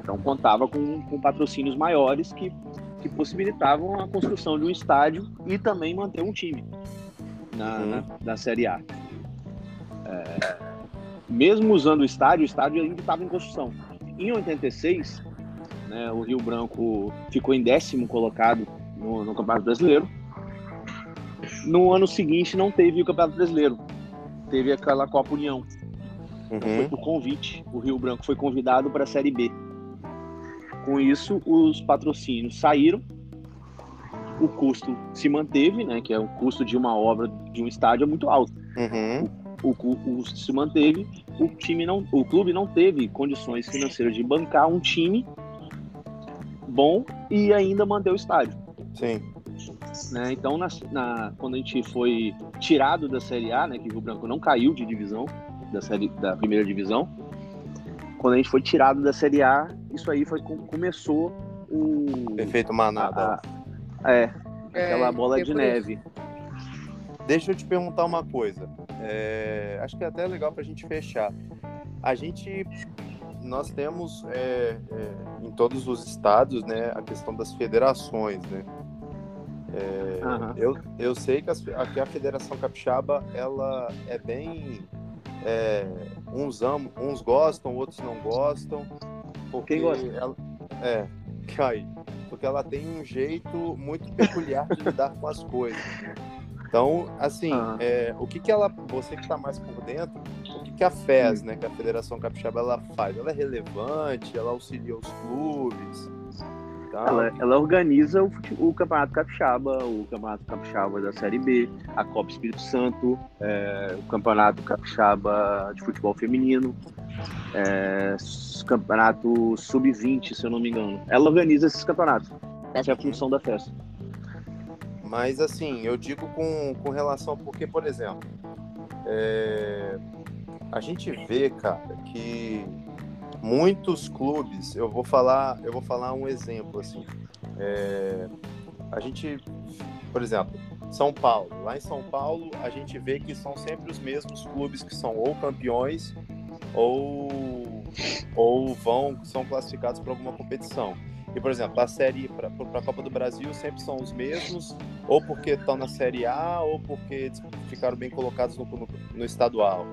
D: Então contava com, com patrocínios maiores que, que possibilitavam a construção de um estádio e também manter um time na,
A: Uhum.
D: na, na Série A. É, mesmo usando o estádio, o estádio ainda estava em construção. Em 86, né, o Rio Branco ficou em décimo colocado no, no Campeonato Brasileiro. No ano seguinte não teve o Campeonato Brasileiro, teve aquela Copa União. Foi
A: Uhum.
D: por convite. O Rio Branco foi convidado para a Série B. Com isso, os patrocínios saíram, o custo se manteve, né, que é o custo de uma obra de um estádio é muito alto.
A: Uhum.
D: O cu- o custo se manteve, o time não, o clube não teve condições financeiras de bancar um time bom e ainda manter o estádio.
A: Sim.
D: né? Então, na, na- quando a gente foi tirado da Série A, né, que o Rio Branco não caiu de divisão, da, série, da primeira divisão, quando a gente foi tirado da Série A, isso aí foi com- começou o
A: Efeito manada.
D: a- é, aquela
C: É,
D: bola
C: foi
D: de
C: isso.
A: Deixa eu te perguntar uma coisa. É, acho que é até legal para a gente fechar. A gente, nós temos é, é, em todos os estados, né, a questão das federações, né?
D: Aham.
A: eu, eu sei que, as, que a Federação Capixaba ela é bem é, uns amam, uns gostam, outros não gostam. Porque
D: Quem gosta?
A: Ela, é, aí, porque ela tem um jeito muito peculiar de lidar com as coisas. né? Então, assim,
D: Aham.
A: é, o que que ela, você que está mais por dentro, o que que a FES, né, que a Federação Capixaba, ela faz? Ela é relevante? Ela auxilia os clubes? Tá?
D: Ela, ela organiza o, o Campeonato Capixaba, o Campeonato Capixaba da Série B, a Copa Espírito Santo, é, o Campeonato Capixaba de Futebol Feminino, é, Campeonato Sub-20, se eu não me engano. Ela organiza esses campeonatos. Essa é a função da festa.
A: Mas assim, eu digo com, com relação, porque, por exemplo, é, a gente vê, cara, que muitos clubes, eu vou falar, eu vou falar um exemplo assim. é, a gente, por exemplo, São Paulo. Lá em São Paulo, a gente vê que são sempre os mesmos clubes que são ou campeões ou, ou vão, são classificados para alguma competição. E, por exemplo, a série para a Copa do Brasil sempre são os mesmos, ou porque estão na Série A, ou porque ficaram bem colocados no, no, no estadual.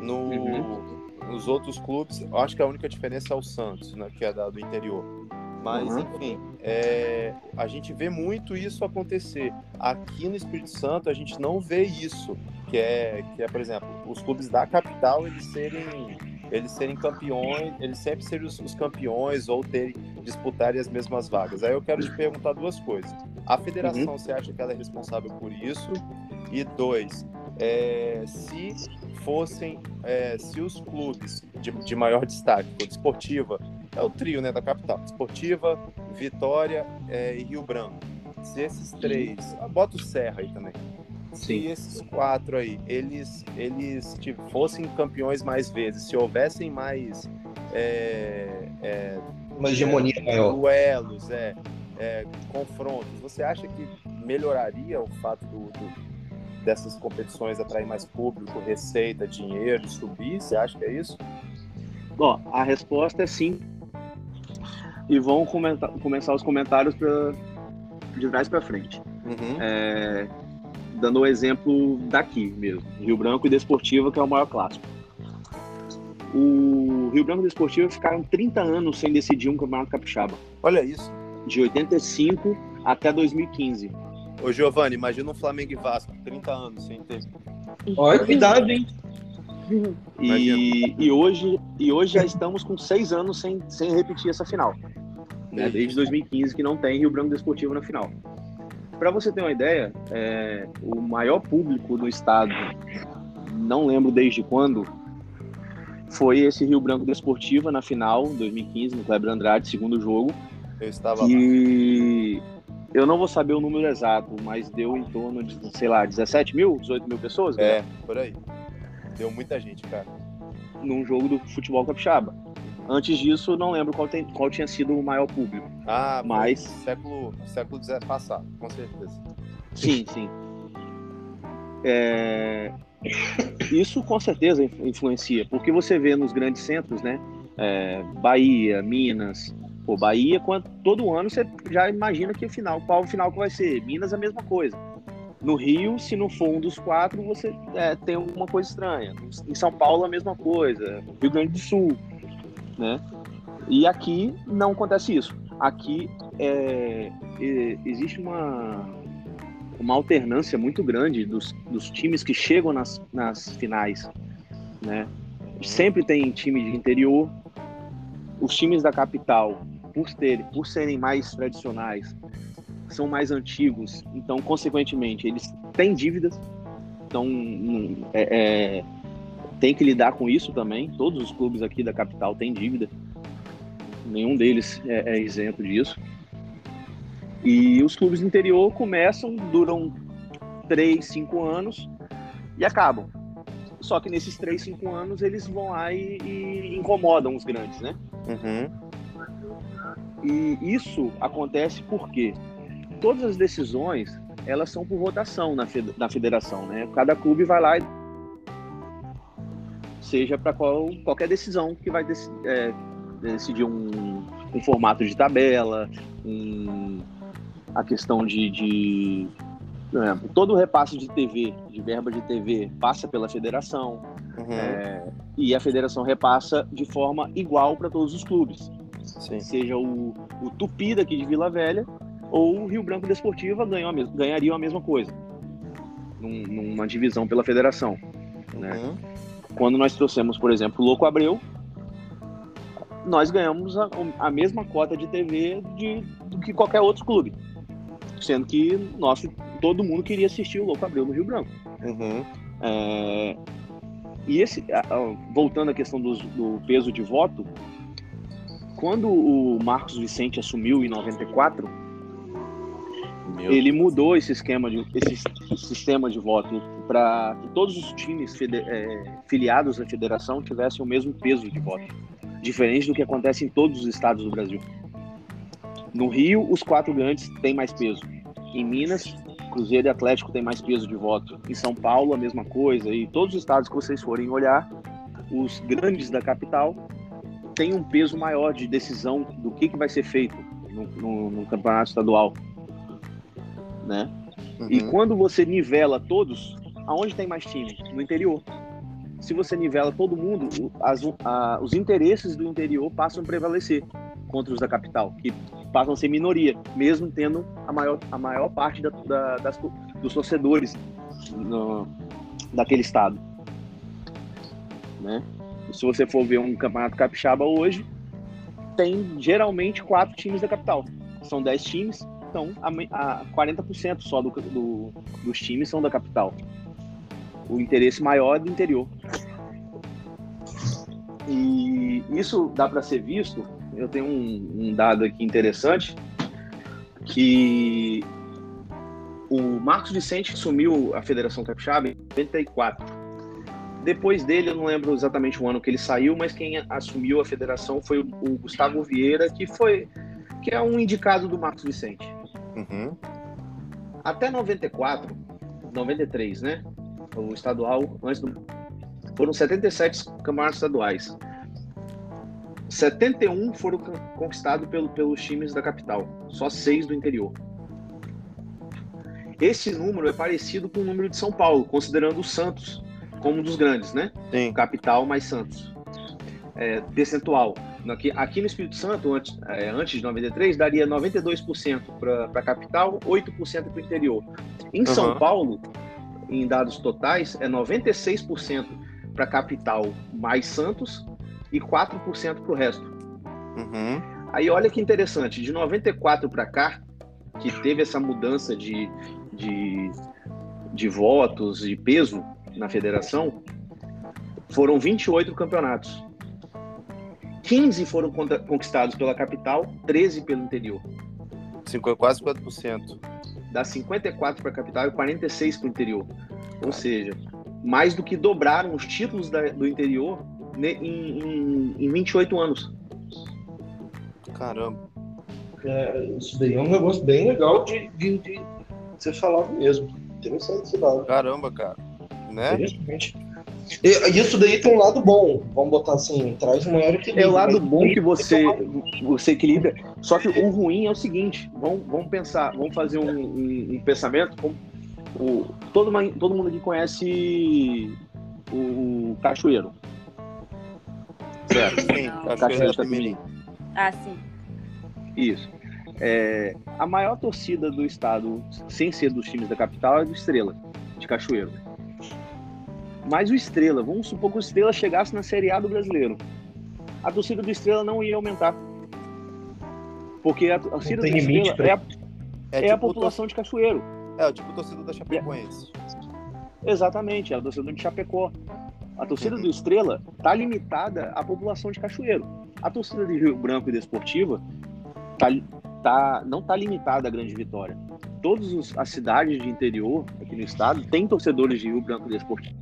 A: No,
D: Uhum.
A: Nos outros clubes, eu acho que a única diferença é o Santos, né, que é da, do interior. Mas,
D: Uhum.
A: enfim, é, a gente vê muito isso acontecer. Aqui no Espírito Santo, a gente não vê isso, que é, que é por exemplo, os clubes da capital, eles serem eles serem campeões, eles sempre serem os, os campeões ou terem disputarem as mesmas vagas. Aí eu quero te perguntar duas coisas. A federação, você acha que ela é responsável por isso? E dois, é, se fossem, é, se os clubes de, de maior destaque, o Desportiva, é o trio né, da capital, Desportiva, Vitória é, e Rio Branco. Se esses três, bota o Serra aí também. Se
D: Sim.
A: esses quatro aí, eles, eles tipo, fossem campeões mais vezes, se houvessem mais é, é,
B: Uma hegemonia maior.
A: duelos, é, é, confrontos, você acha que melhoraria o fato do, do- dessas competições atrair mais público, receita, dinheiro, subir? Você acha que é isso?
D: Ó, a resposta é sim. E vão comentar- começar os comentários pra, de trás para frente.
A: Uhum.
D: É, dando o exemplo daqui mesmo, Rio Branco e Desportiva, que é o maior clássico. O Rio Branco e Desportiva ficaram 30 anos sem decidir um campeonato capixaba,
A: Olha isso.
D: de 85 até 2015.
A: Ô, Giovanni, imagina um Flamengo e Vasco, 30 anos sem ter.
B: Olha, cuidado, hein?
D: E, e, hoje, e hoje já estamos com seis anos sem, sem repetir essa final. Né? Desde 2015 que não tem Rio Branco Desportivo na final. Para você ter uma ideia, é, o maior público do estado, não lembro desde quando, foi esse Rio Branco Desportiva na final, 2015, no Kleber Andrade, segundo jogo.
A: Eu estava lá.
D: E eu não vou saber o número exato, mas deu em torno de, sei lá, 17 mil, 18 mil pessoas? né?
A: É, por aí. Deu muita gente, cara.
D: num jogo do futebol capixaba. Antes disso, não lembro qual, tem- qual tinha sido o maior público.
A: Ah,
D: Mas-
A: século, século passado, com certeza.
D: Sim, sim. É, Isso com certeza influ- influencia, porque você vê nos grandes centros, né? É, Bahia, Minas, pô, Bahia, quando, todo ano você já imagina que o final, qual o final que vai ser. Minas a mesma coisa. No Rio, se não for um dos quatro, você é, tem alguma coisa estranha. Em São Paulo a mesma coisa. Rio Grande do Sul, né? E aqui não acontece isso. Aqui é, existe uma uma alternância muito grande dos, dos times que chegam nas, nas finais, né? Sempre tem time de interior, os times da capital, por, ter, por serem mais tradicionais, são mais antigos, então, consequentemente, eles têm dívidas, então é, é, tem que lidar com isso também. Todos os clubes aqui da capital têm dívida, nenhum deles é, é isento disso. E os clubes do interior começam, duram 3, 5 anos e acabam. Só que nesses 3, 5 anos eles vão lá e, e incomodam os grandes, né?
A: Uhum.
D: E isso acontece porque todas as decisões elas são por votação na, fed- na federação, né? Cada clube vai lá e seja para qual, qualquer decisão que vai deci- é, decidir um, um formato de tabela, um, a questão de, de exemplo, todo o repasse de TV, de verba de TV, passa pela federação
A: Uhum.
D: é, e a federação repassa de forma igual para todos os clubes
A: Sim.
D: seja o, o Tupi daqui de Vila Velha ou o Rio Branco Desportiva ganhou ganhariam a mesma coisa num- numa divisão pela federação. né?
A: Uhum.
D: Quando nós trouxemos, por exemplo, o Louco Abreu, nós ganhamos a, a mesma cota de TV de, do que qualquer outro clube, sendo que nosso, todo mundo queria assistir o Louco Abreu no Rio Branco.
A: Uhum.
D: É, e esse, voltando à questão dos- do peso de voto, quando o Marcos Vicente assumiu em 94,
A: Meu
D: ele mudou esse esquema de esse sistema de voto para que todos os times é, filiados à federação tivessem o mesmo peso de voto, diferente do que acontece em todos os estados do Brasil. No Rio, os quatro grandes têm mais peso. Em Minas, Cruzeiro e Atlético têm mais peso de voto. Em São Paulo, a mesma coisa. E todos os estados que vocês forem olhar, os grandes da capital têm um peso maior de decisão do que, que vai ser feito no, no- no campeonato estadual. Né? E
A: Uhum.
D: quando você nivela todos, aonde tem mais time? No interior. Se você nivela todo mundo, as- a- os interesses do interior passam a prevalecer contra os da capital, que passam a ser minoria, mesmo tendo a maior, a maior parte da- da- das- dos torcedores no- daquele estado. Né? Se você for ver um campeonato capixaba hoje, tem geralmente quatro times da capital. São dez times, Então, a, a 40% só do, do, dos times são da capital. O interesse maior é do interior. E isso dá para ser visto. Eu tenho um, um dado aqui interessante que o Marcos Vicente assumiu a Federação Capixaba em 94. Depois dele, eu não lembro exatamente o ano que ele saiu, mas quem assumiu a federação foi o Gustavo Vieira, que foi que é um indicado do Marcos Vicente. Uhum. Até 94, 93, né? O estadual, antes do. Foram 77 campeonatos estaduais. 71 foram conquistados pelo, pelos times da capital, só seis do interior. Esse número é parecido com o número de São Paulo, considerando o Santos como um dos grandes, né? Sim. Capital mais Santos. É, percentual. Aqui, aqui no Espírito Santo, antes, é, antes de 93, daria 92% para a capital, 8% para o interior. Em uhum. São Paulo, em dados totais, é 96% para a capital mais Santos e 4% para o resto. Uhum. Aí olha que interessante, de 94 para cá, que teve essa mudança de, de, de votos e peso na federação, foram 28 campeonatos. 15 foram conquistados pela capital, 13 pelo interior.
A: Quase 4%.
D: Dá 54 para a capital e 46 para o interior. Ou seja, mais do que dobraram os títulos da, do interior em, em, em 28 anos.
A: Caramba.
B: É, isso daí é um negócio bem legal de, de, de você falar mesmo. Interessante esse dado.
A: Caramba, cara. Né?
B: Interessante. E, isso daí tem um lado bom, vamos botar assim, traz um maior equilíbrio.
D: É o lado bom que você, você equilibra. Só que o ruim é o seguinte: vamos, vamos pensar, vamos fazer um, um, um pensamento. Como, o, todo, todo mundo aqui conhece o Cachoeiro.
A: Certo. Sim,
D: Cachoeiro Itapemirim.
C: Ah, sim.
D: Isso. É, a maior torcida do estado, sem ser dos times da capital, é do Estrela, de Cachoeiro. Mas o Estrela, vamos supor que o Estrela chegasse na Série A do brasileiro. A torcida do Estrela não ia aumentar. Porque a torcida do Estrela pra... é a, é, é tipo a população de Cachoeiro.
A: É, o tipo torcida da Chapecoense.
D: É. Exatamente, é a torcida de Chapecó. A torcida uhum. do Estrela está limitada à população de Cachoeiro. A torcida de Rio Branco e Desportiva tá, tá, não está limitada à Grande Vitória. Todas as cidades de interior aqui no estado têm torcedores de Rio Branco e Desportiva.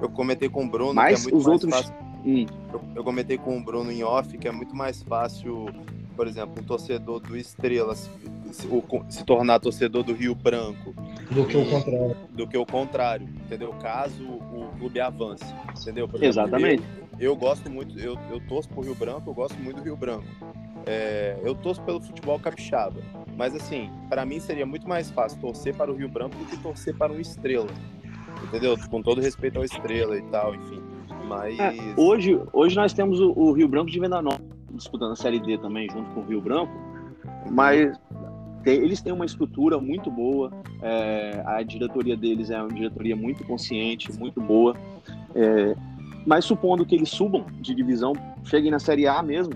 A: Eu comentei com o Bruno
D: Mas
A: que é muito
D: os mais outros...
A: fácil. Hum. Eu, eu, comentei com o Bruno em off que é muito mais fácil, por exemplo, um torcedor do Estrela se, se, se tornar torcedor do Rio Branco
B: do que o contrário.
A: Do que o contrário, entendeu? Caso o clube avance, entendeu?
D: Exemplo, Exatamente.
A: Eu, eu, gosto muito, eu, eu torço pro Rio Branco, eu gosto muito do Rio Branco. É, eu torço pelo futebol capixaba, mas assim, para mim seria muito mais fácil torcer para o Rio Branco do que torcer para um Estrela entendeu? Com todo respeito ao Estrela e tal, enfim. Mas. É,
D: hoje, hoje nós temos o, o, Rio Branco de Venda Nova disputando a Série D também, junto com o Rio Branco, mas tem, eles têm uma estrutura muito boa, é, a diretoria deles é uma diretoria muito consciente, muito boa. É, mas supondo que eles subam de divisão, cheguem na Série A mesmo,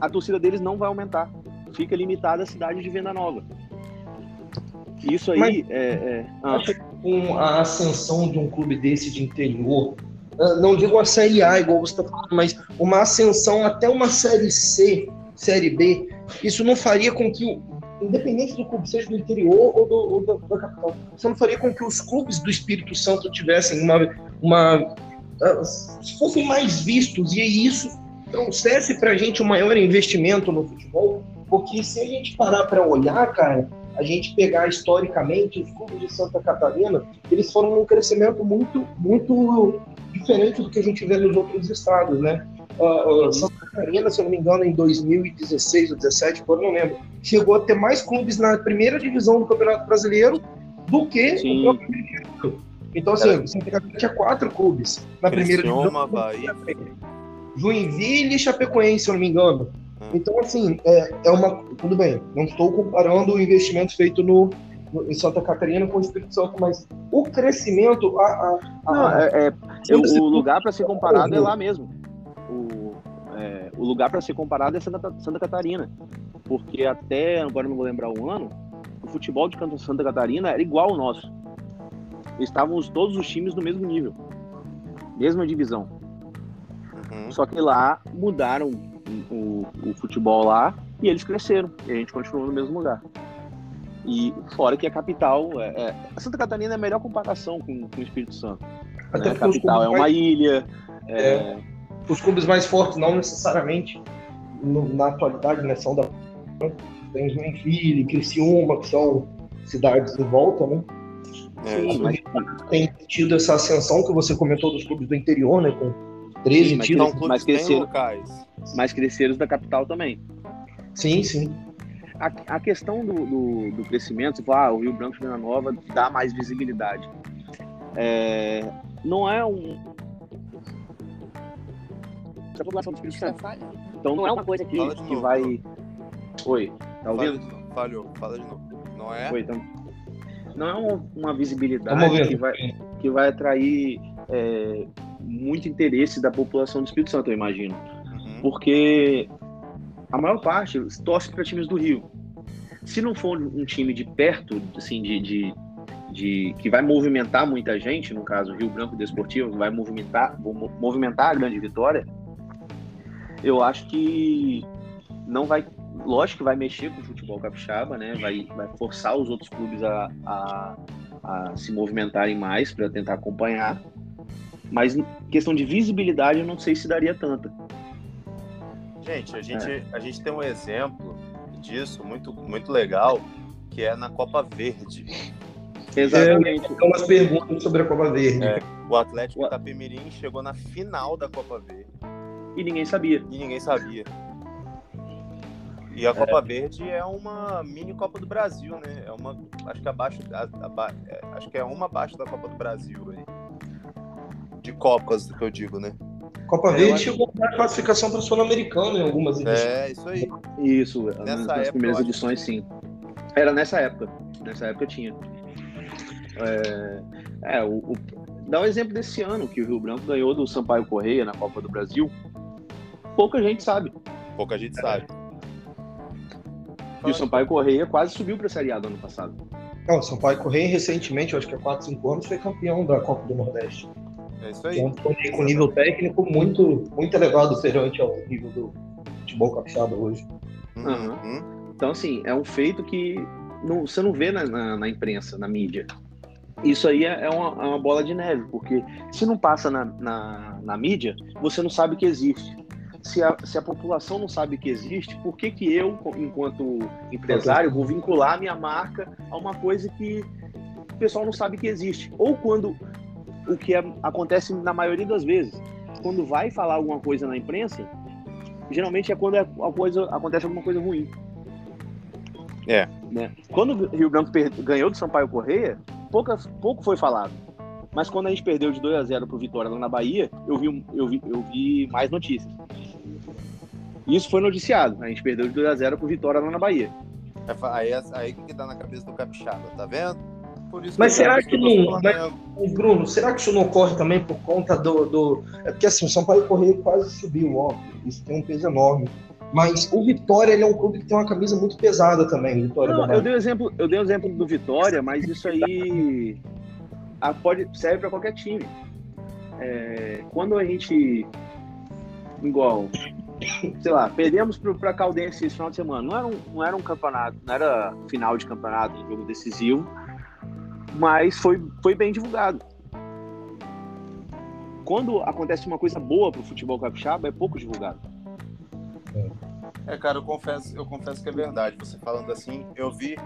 D: a torcida deles não vai aumentar. Fica limitada à cidade de Venda Nova. Isso aí mas, é. é... Ah
B: com a ascensão de um clube desse de interior, ah, não digo a Série A, igual você está falando, mas uma ascensão até uma Série C, Série B, isso não faria com que, independente do clube seja do interior ou, do, ou da, da, capital, isso não faria com que os clubes do Espírito Santo tivessem uma. uma ah, fossem mais vistos e isso trouxesse para a gente um maior investimento no futebol, porque se a gente parar para olhar, cara, a gente pegar historicamente os clubes de Santa Catarina, eles foram num crescimento muito, muito diferente do que a gente vê nos outros estados, né? Uh, Santa Catarina, se eu não me engano, em 2016 ou 2017, eu não lembro, chegou a ter mais clubes na primeira divisão do Campeonato Brasileiro do que Sim. o próprio. Então, assim, é. Santa Catarina tinha quatro clubes na primeira divisão.
A: Bahia.
B: Joinville e Chapecoense, se eu não me engano. Então, assim, é, é uma. Tudo bem, não estou comparando o investimento feito no, no em Santa Catarina com o Espírito Santo, mas o crescimento. A, a, a
D: não, é, é eu, o lugar para ser comparado é lá mesmo. O, é, o lugar para ser comparado é Santa, Santa Catarina. Porque até, agora não vou lembrar o ano, o futebol de Santa Catarina era igual ao nosso. Estávamos todos os times no mesmo nível, mesma divisão.
A: Uhum.
D: Só que lá mudaram o, o futebol lá e eles cresceram e a gente continuou no mesmo lugar. E fora que a capital, é, é, a Santa Catarina é a melhor comparação com, com o Espírito Santo.
B: Até
D: né? A capital é uma
B: mais,
D: ilha. é,
B: os clubes mais fortes, não necessariamente no- na atualidade, né, são da. Tem Joinville, Criciúma, que são cidades em volta, né?
A: É,
D: sim, mas,
B: Tem tido essa ascensão que você comentou dos clubes do interior, né? Com 13
D: Sim, mas
B: títulos.
A: Clubes
D: mas
A: bem
D: cresceram.
A: locais.
D: Mas cresceram os da capital também.
B: Sim, sim.
D: A, a questão do, do, do crescimento, você fala, ah, o Rio Branco e Vila Nova dá mais visibilidade. É, não é um. A população do Espírito Santo. Então não é uma coisa que,
A: de
D: que vai. Oi, tá ouvindo?
A: de. Falhou, fala de novo. Não é?
D: Oi, então. Não é uma- uma visibilidade que vai, que vai atrair é, muito interesse da população do Espírito Santo, eu imagino.
A: Uhum.
D: porque a maior parte torce para times do Rio. Se não for um time de perto, assim, de, de, de- que vai movimentar muita gente, no caso Rio Branco Desportivo, vai movimentar, mo- movimentar a grande vitória, eu acho que não vai, lógico que vai mexer com o futebol capixaba, né? Vai, vai forçar os outros clubes a, a, a se movimentarem mais para tentar acompanhar. Mas questão de visibilidade, eu não sei se daria tanta.
A: Gente, a gente, a gente tem um exemplo disso muito, muito legal, que é na Copa Verde.
D: Exatamente.
B: Tem umas perguntas sobre a Copa Verde.
A: É. O Atlético
D: Ua-
A: Itapemirim chegou na final da Copa Verde
D: E ninguém sabia.
A: e ninguém sabia. E a Copa Verde é uma mini Copa do Brasil, né? É uma, acho que abaixo, a- aba- é, acho que é uma abaixo da Copa do Brasil aí. De Copas, que eu digo, né?
B: Copa
D: É, eu
B: Verde
D: acho-
B: chegou a classificação para o Sul-Americano em algumas edições.
A: É, isso aí.
D: Isso, nas,
A: Nessa
D: nas
A: época,
D: primeiras edições, sim. Era nessa época. Nessa época tinha. É, é, o, o- dá um exemplo desse ano que o Rio Branco ganhou do Sampaio Correia na Copa do Brasil. Pouca gente sabe.
A: Pouca gente sabe.
D: E o Sampaio Correia quase subiu para a Série A do ano passado.
B: Não, São Paulo Correia recentemente, acho que há 4, 5 anos, foi campeão da Copa do Nordeste.
A: É isso aí.
B: um com nível técnico muito, muito elevado perante ao nível do futebol capixaba hoje.
A: Uhum.
D: Então, assim, é um feito que não- você não vê na, na- na imprensa, na mídia. Isso aí é é uma, é uma bola de neve, porque se não passa na, na, na mídia, você não sabe que existe. Se a, se a população não sabe que existe, por que, que eu, enquanto empresário, vou vincular a minha marca a uma coisa que o pessoal não sabe que existe? Ou quando o que é- acontece na maioria das vezes, quando vai falar alguma coisa na imprensa, geralmente é quando é- a coisa, acontece alguma coisa ruim.
A: É.
D: Né? Quando o Rio Branco ganhou do Sampaio Correia, poucas, pouco foi falado. Mas quando a gente perdeu de 2 a 0 pro Vitória lá na Bahia, eu vi, eu vi, eu vi mais notícias. Isso foi noticiado. A gente perdeu de 2 a 0 pro Vitória lá na Bahia.
A: É Aí, aí que tá na cabeça do Capixaba, tá vendo? Por isso
B: Mas
A: eu
B: será que não-. Mas, Bruno, será que isso não ocorre também por conta do. do... É porque assim, o São Paulo Correia quase subiu, óbvio. Isso tem um peso enorme. Mas o Vitória ele é um clube que tem uma camisa muito pesada também, Vitória
D: Não, eu dei o exemplo, eu dei o exemplo do Vitória, mas isso aí ah, pode serve para qualquer time. É, quando a gente igual, sei lá, perdemos para Caldense esse final de semana, não era, um, não era um campeonato, não era final de campeonato, um jogo decisivo, mas foi, foi bem divulgado. Quando acontece uma coisa boa pro futebol capixaba, é pouco divulgado.
A: É, cara, eu confesso, eu confesso que é verdade. Você falando assim, eu vi,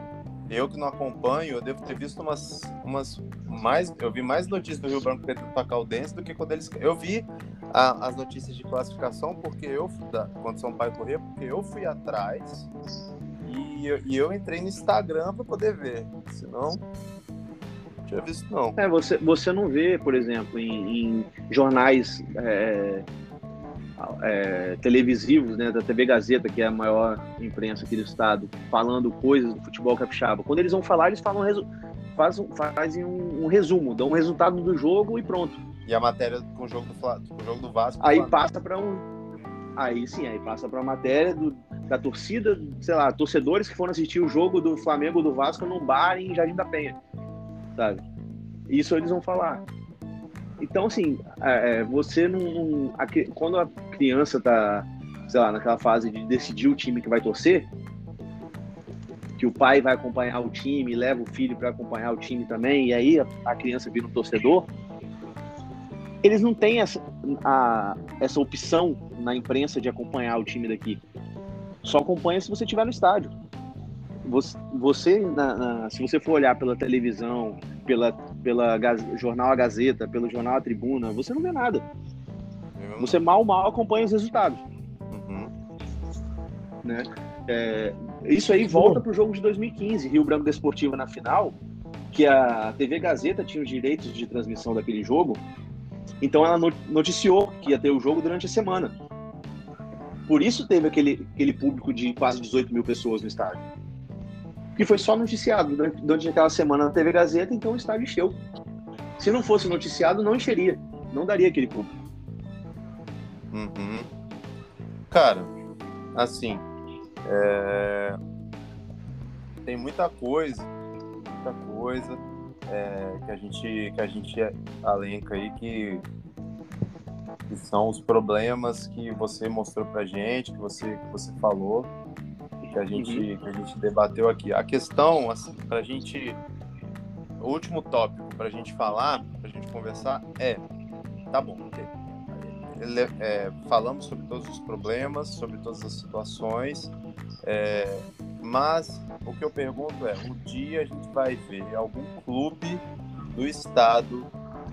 A: eu que não acompanho, eu devo ter visto umas, umas mais, eu vi mais notícias do Rio Branco perdendo pra Caldense do que quando eles, eu vi a- as notícias de classificação porque eu da quando São Paulo correr, porque eu fui atrás e eu, e eu entrei no Instagram para poder ver, senão não tinha visto não.
D: É, você, você não vê, por exemplo, em, em jornais é, é, televisivos, né, da TV Gazeta, que é a maior imprensa aqui do estado, falando coisas do futebol capixaba. Quando eles vão falar, eles falam fazem, fazem um, um resumo, dão um resultado do jogo e pronto.
A: E a matéria com o jogo do com o jogo do Vasco,
D: Aí
A: Flamengo.
D: passa para um. Aí sim, aí passa para a matéria do, da torcida, sei lá, torcedores que foram assistir o jogo do Flamengo do Vasco num bar em Jardim da Penha, sabe? Isso eles vão falar. Então, assim, é, é você não. A, quando a criança tá, sei lá, naquela fase de decidir o time que vai torcer, que o pai vai acompanhar o time, leva o filho para acompanhar o time também, e aí a, a, criança vira um torcedor, eles não têm essa, a, essa opção na imprensa de acompanhar o time daqui. Só acompanha se você estiver no estádio. Você, você na, na, se você for olhar pela televisão, pela, pela Gaz, jornal A Gazeta, pelo jornal A Tribuna, você não vê nada. Você mal, mal acompanha os resultados. Uhum. Né? É, isso aí volta para o jogo de 2015, Rio Branco Desportiva na final, que a TV Gazeta tinha os direitos de transmissão daquele jogo, então ela noticiou que ia ter o jogo durante a semana. Por isso teve aquele, aquele público de quase 18 mil pessoas no estádio. Que foi só noticiado durante, durante aquela semana na TV Gazeta, então o estádio encheu. Se não fosse noticiado, não encheria. Não daria aquele público.
A: Uhum. Cara, assim, é... tem muita coisa, muita coisa é, que a gente que a gente alenca aí que que são os problemas que você mostrou pra gente, que você, que você falou, que a gente, que a gente debateu aqui. A questão, assim, pra gente. O último tópico pra gente falar, pra gente conversar é. Tá bom, ok. É, falamos sobre todos os problemas, sobre todas as situações, é, mas o que eu pergunto é: um dia a gente vai ver algum clube do estado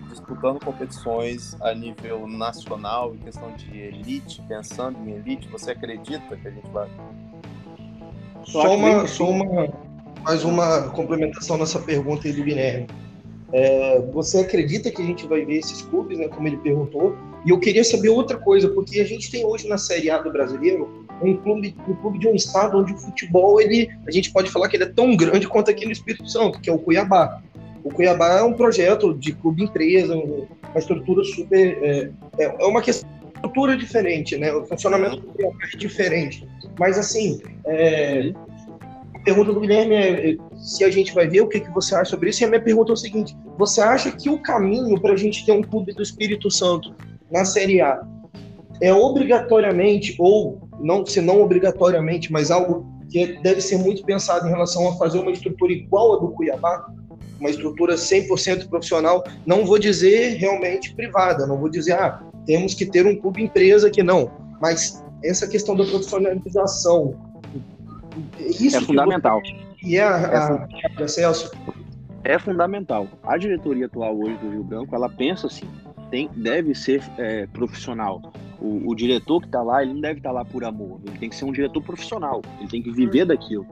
A: disputando competições a nível nacional, em questão de elite, pensando em elite, você acredita que a gente vai?
B: Só uma, só uma, mais uma complementação nessa pergunta aí do Guilherme. É, você acredita que a gente vai ver esses clubes, né, como ele perguntou? E eu queria saber outra coisa, porque a gente tem hoje na Série A do Brasileiro um clube, um clube de um estado onde o futebol, ele, a gente pode falar que ele é tão grande quanto aqui no Espírito Santo, que é o Cuiabá. O Cuiabá é um projeto de clube empresa, uma estrutura super. É, é, é uma questão estrutura diferente, né? O funcionamento do Cuiabá é diferente. Mas assim, é, a pergunta do Guilherme é se a gente vai ver o que, que você acha sobre isso. E a minha pergunta é o seguinte: você acha que o caminho para a gente ter um clube do Espírito Santo na Série A é obrigatoriamente, ou não, se não obrigatoriamente, mas algo que deve ser muito pensado em relação a fazer uma estrutura igual a do Cuiabá? uma estrutura 100% profissional, não vou dizer realmente privada, não vou dizer, ah, temos que ter um clube empresa que não, mas essa questão da profissionalização,
D: isso é fundamental.
B: E é a, a, acesso.
D: É fundamental. A diretoria atual hoje do Rio Branco, ela pensa assim, tem, deve ser é, profissional. O, o, diretor que está lá, ele não deve estar tá lá por amor. Ele tem que ser um diretor profissional. Ele tem que viver daquilo.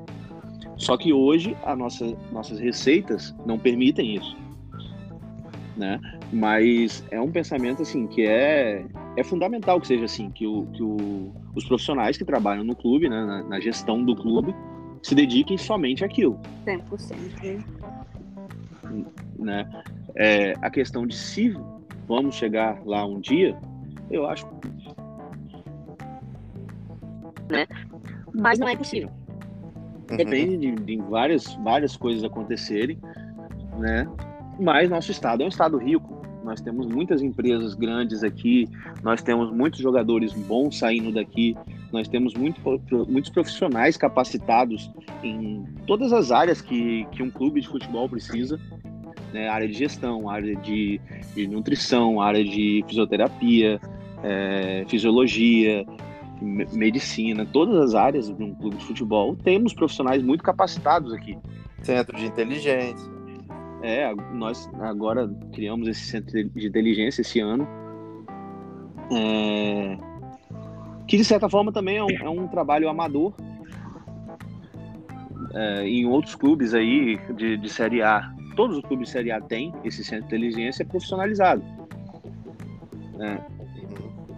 D: Só que hoje as nossa, nossas receitas não permitem isso. Né? Mas é um pensamento assim que é, é fundamental que seja assim, que, o, que o, os profissionais que trabalham no clube, né, na, na gestão do clube, se dediquem somente àquilo.
C: 100%.
D: Né? É, a questão de se vamos chegar lá um dia, eu acho. Né? Mas não é possível. Uhum. Depende de, de, várias, várias coisas acontecerem, né? Mas nosso estado é um estado rico. Nós temos muitas empresas grandes aqui, nós temos muitos jogadores bons saindo daqui, nós temos muito, muitos profissionais capacitados em todas as áreas que, que um clube de futebol precisa. Né? Área de gestão, área de, de nutrição, área de fisioterapia, é, fisiologia, medicina, todas as áreas de um clube de futebol, temos profissionais muito capacitados aqui.
A: Centro de inteligência.
D: É, nós agora criamos esse centro de inteligência esse ano. É, que de certa forma também é um, é um trabalho amador. É, em outros clubes aí de, de Série A, todos os clubes de Série A têm esse centro de inteligência profissionalizado. É,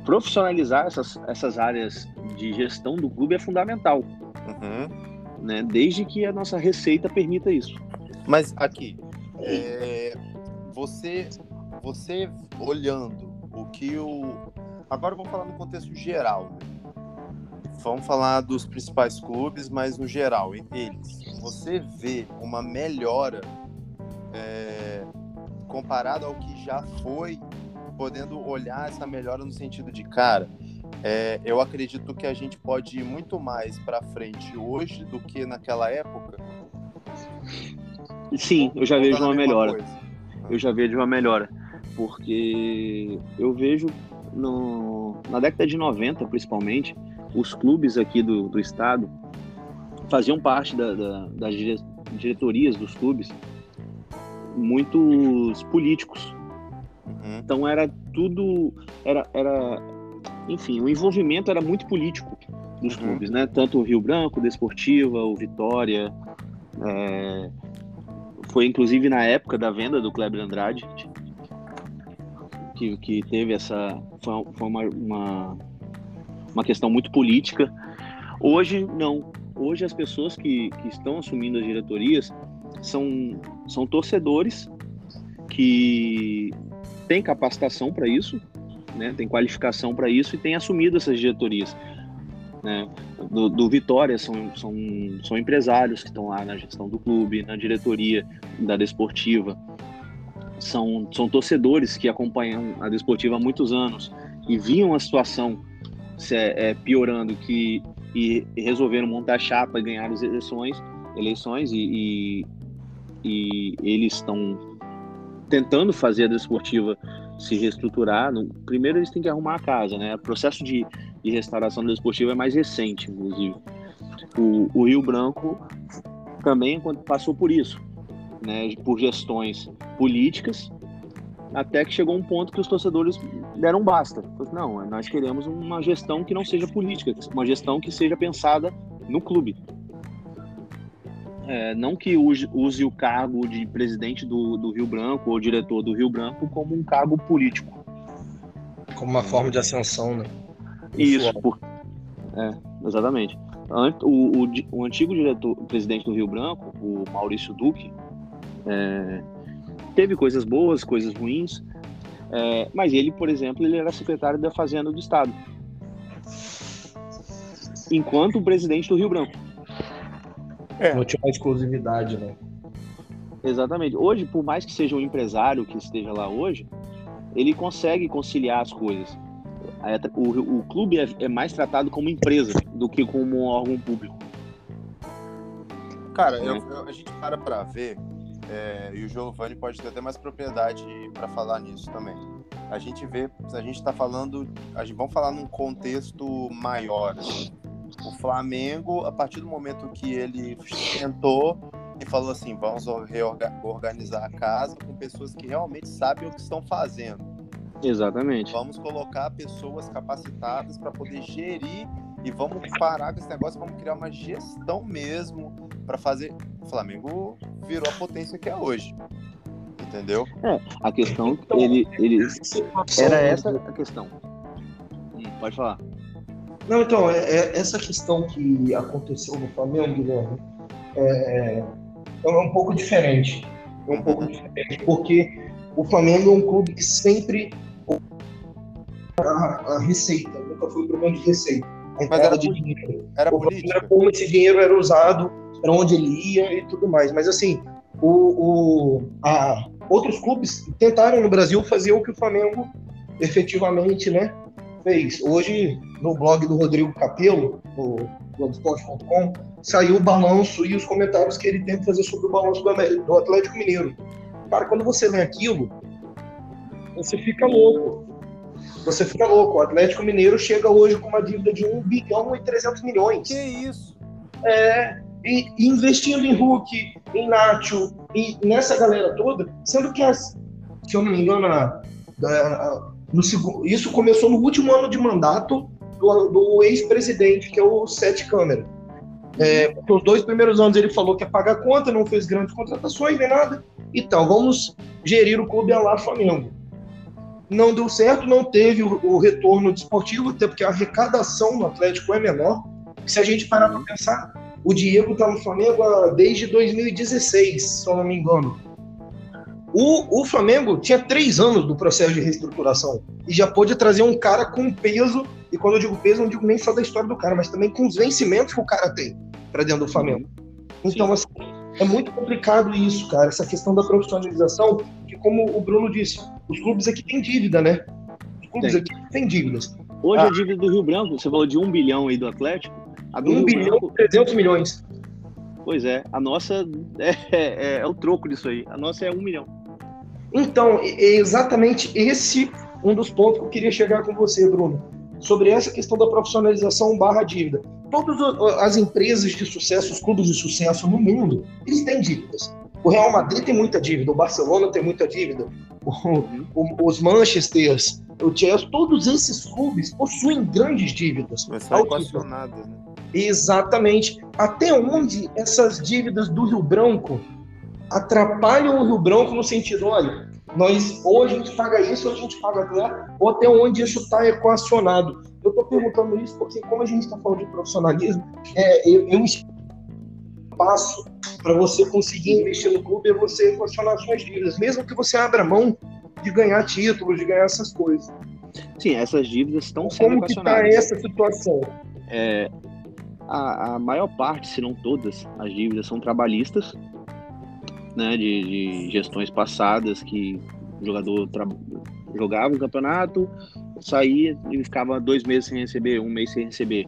D: profissionalizar essas, essas áreas de gestão do clube é fundamental. Uhum. Né? Desde que a nossa receita permita isso.
A: Mas aqui, é, você, você olhando o que o. Agora vamos falar no contexto geral. Né? vamos falar dos principais clubes, mas no geral, eles, você vê uma melhora é, comparado ao que já foi, podendo olhar essa melhora no sentido de, cara, é, eu acredito que a gente pode ir muito mais para frente hoje do que naquela época.
D: Sim, eu já vejo uma melhora. Coisa. Eu já vejo uma melhora, porque eu vejo no, na década de 90, principalmente, os clubes aqui do, do estado faziam parte da, da, das diretorias dos clubes muitos políticos. Uhum. Então era tudo, era, era, enfim, o envolvimento era muito político dos uhum. clubes, né? Tanto o Rio Branco, o Desportiva, o Vitória. É... Foi inclusive na época da venda do Kleber Andrade que, que teve essa. Foi, foi uma, uma, uma questão muito política. Hoje, não. Hoje, as pessoas que, que estão assumindo as diretorias são, são torcedores que têm capacitação para isso, né, tem qualificação para isso e têm assumido essas diretorias. Né? Do, do, Vitória são, são, são empresários que estão lá na gestão do clube, na diretoria da desportiva, são, são torcedores que acompanham a desportiva há muitos anos e viam a situação se, é, piorando que, e, e, resolveram montar chapa e ganhar as eleições, eleições e, e, e eles estão tentando fazer a desportiva se reestruturar. No, primeiro eles têm que arrumar a casa, né? O processo de, de restauração desportiva é mais recente, inclusive. O, o Rio Branco também passou por isso né, por gestões políticas, até que chegou um ponto que os torcedores deram basta. Não, nós queremos uma gestão que não seja política, uma gestão que seja pensada no clube. É, não que use, use, o cargo de presidente do, do, Rio Branco ou diretor do Rio Branco como um cargo político.
B: Como uma forma de ascensão, né?
D: Isso, por, é, exatamente. O, o, o, antigo diretor, presidente do Rio Branco, o Maurício Duque, é, teve coisas boas, coisas ruins, é, mas ele, por exemplo, ele era secretário da Fazenda do Estado, enquanto o presidente do Rio Branco.
B: É. Não tinha uma exclusividade, né?
D: Exatamente. Hoje, por mais que seja um empresário que esteja lá hoje, ele consegue conciliar as coisas. O, o clube é, é mais tratado como empresa do que como um órgão público.
A: Cara, eu, eu, a gente para para ver é, e o Giovanni pode ter até mais propriedade para falar nisso também. A gente vê, a gente está falando, a gente vamos falar num contexto maior. Assim. O Flamengo, a partir do momento que ele sentou e falou assim, vamos reorganizar a casa com pessoas que realmente sabem o que estão fazendo.
D: Exatamente.
A: Vamos colocar pessoas capacitadas para poder gerir e vamos parar com esse negócio, vamos criar uma gestão mesmo para fazer. O Flamengo virou a potência que é hoje. Entendeu?
D: É, a questão, então, ele, ele era essa a questão. Hum, pode falar.
B: Não, então, é, é, essa questão que aconteceu no Flamengo, Guilherme, é, é um pouco diferente. É um pouco diferente, porque o Flamengo é um clube que sempre a, a receita, nunca foi um problema de receita
A: mas era de dinheiro. Era política.
B: Era como esse dinheiro era usado, para onde ele ia e tudo mais. Mas assim, o, o, a, outros clubes tentaram no Brasil fazer o que o Flamengo efetivamente né, fez. Hoje, no blog do Rodrigo Capello, no blogspot.com, saiu o balanço e os comentários que ele tem que fazer sobre o balanço do, do Atlético Mineiro. Cara, quando você lê aquilo, você fica louco. Você fica louco. O Atlético Mineiro chega hoje com uma dívida de 1 bilhão e 300 milhões.
A: Que isso?
B: É, e, e investindo em Hulk, em Nacho, e nessa galera toda, sendo que, as, se eu não me engano, a, a, no, isso começou no último ano de mandato do, do ex-presidente, que é o Sete Câmara. É, os dois primeiros anos ele falou que ia pagar conta, não fez grandes contratações nem nada. Então, vamos gerir o clube a lá Flamengo não deu certo, não teve o, o retorno desportivo, até porque a arrecadação no Atlético é menor. Se a gente parar para pensar, o Diego está no Flamengo desde 2016, se eu não me engano. O, o Flamengo tinha três anos do processo de reestruturação e já pôde trazer um cara com peso e quando eu digo peso, não digo nem só da história do cara, mas também com os vencimentos que o cara tem para dentro do Flamengo. Então, assim, é muito complicado isso, cara, essa questão da profissionalização, que como o Bruno disse, os clubes aqui têm dívida, né? Os clubes
D: Tem.
B: aqui têm dívidas.
D: Hoje
B: Ah.
D: a dívida do Rio Branco, você falou de um bilhão aí do Atlético. A do
B: 1
D: Rio
B: bilhão e 300 milhões.
D: pois é, a nossa é, é- é o troco disso aí. A nossa é um milhão.
B: Então, é é exatamente esse um dos pontos que eu queria chegar com você, Bruno. Sobre essa questão da profissionalização barra dívida. Todas as empresas de sucesso, os clubes de sucesso no mundo, eles têm dívidas. O Real Madrid tem muita dívida, o Barcelona tem muita dívida, o- o- os Manchesters, o Chelsea, todos esses clubes possuem grandes dívidas.
A: Mas são
B: altíssimas.
A: equacionadas, né?
B: Exatamente. Até onde essas dívidas do Rio Branco atrapalham o Rio Branco no sentido, olha, nós ou a gente paga isso ou a gente paga aquilo, ou até onde isso está equacionado. Eu estou perguntando isso porque, como a gente está falando de profissionalismo, é, eu, eu passo para você conseguir investir no clube é você equacionar suas dívidas, mesmo que você abra mão de ganhar títulos, de ganhar essas coisas.
D: Sim, essas dívidas estão sendo
B: Como que está
D: equacionadas.
B: essa situação?
D: É, a, a maior parte, se não todas, as dívidas são trabalhistas, né, de, de gestões passadas que o jogador tra- jogava o campeonato, saía e ficava dois meses sem receber, um mês sem receber.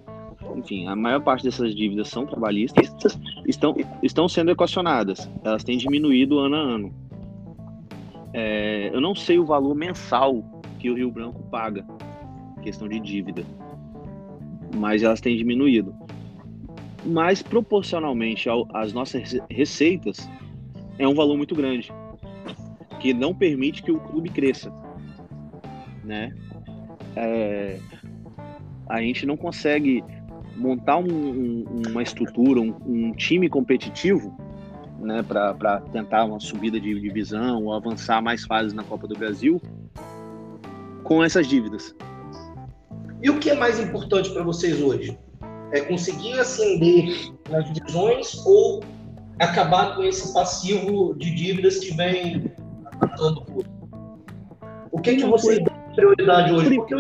D: Enfim, a maior parte dessas dívidas são trabalhistas, estão, estão sendo equacionadas, elas têm diminuído ano a ano. É, eu não sei o valor mensal que o Rio Branco paga, questão de dívida mas elas têm diminuído. Mas proporcionalmente ao- às nossas rece- receitas, é um valor muito grande, que não permite que o clube cresça, né? É, a gente não consegue montar um- um- uma estrutura, um, um time competitivo, né, para tentar uma subida de divisão ou avançar mais fases na Copa do Brasil com essas dívidas.
B: E o que é mais importante para vocês hoje? É conseguir ascender nas divisões ou acabar com esse passivo de dívidas que vem atacando o clube? O que, que vocês dão prioridade hoje? Porque eu,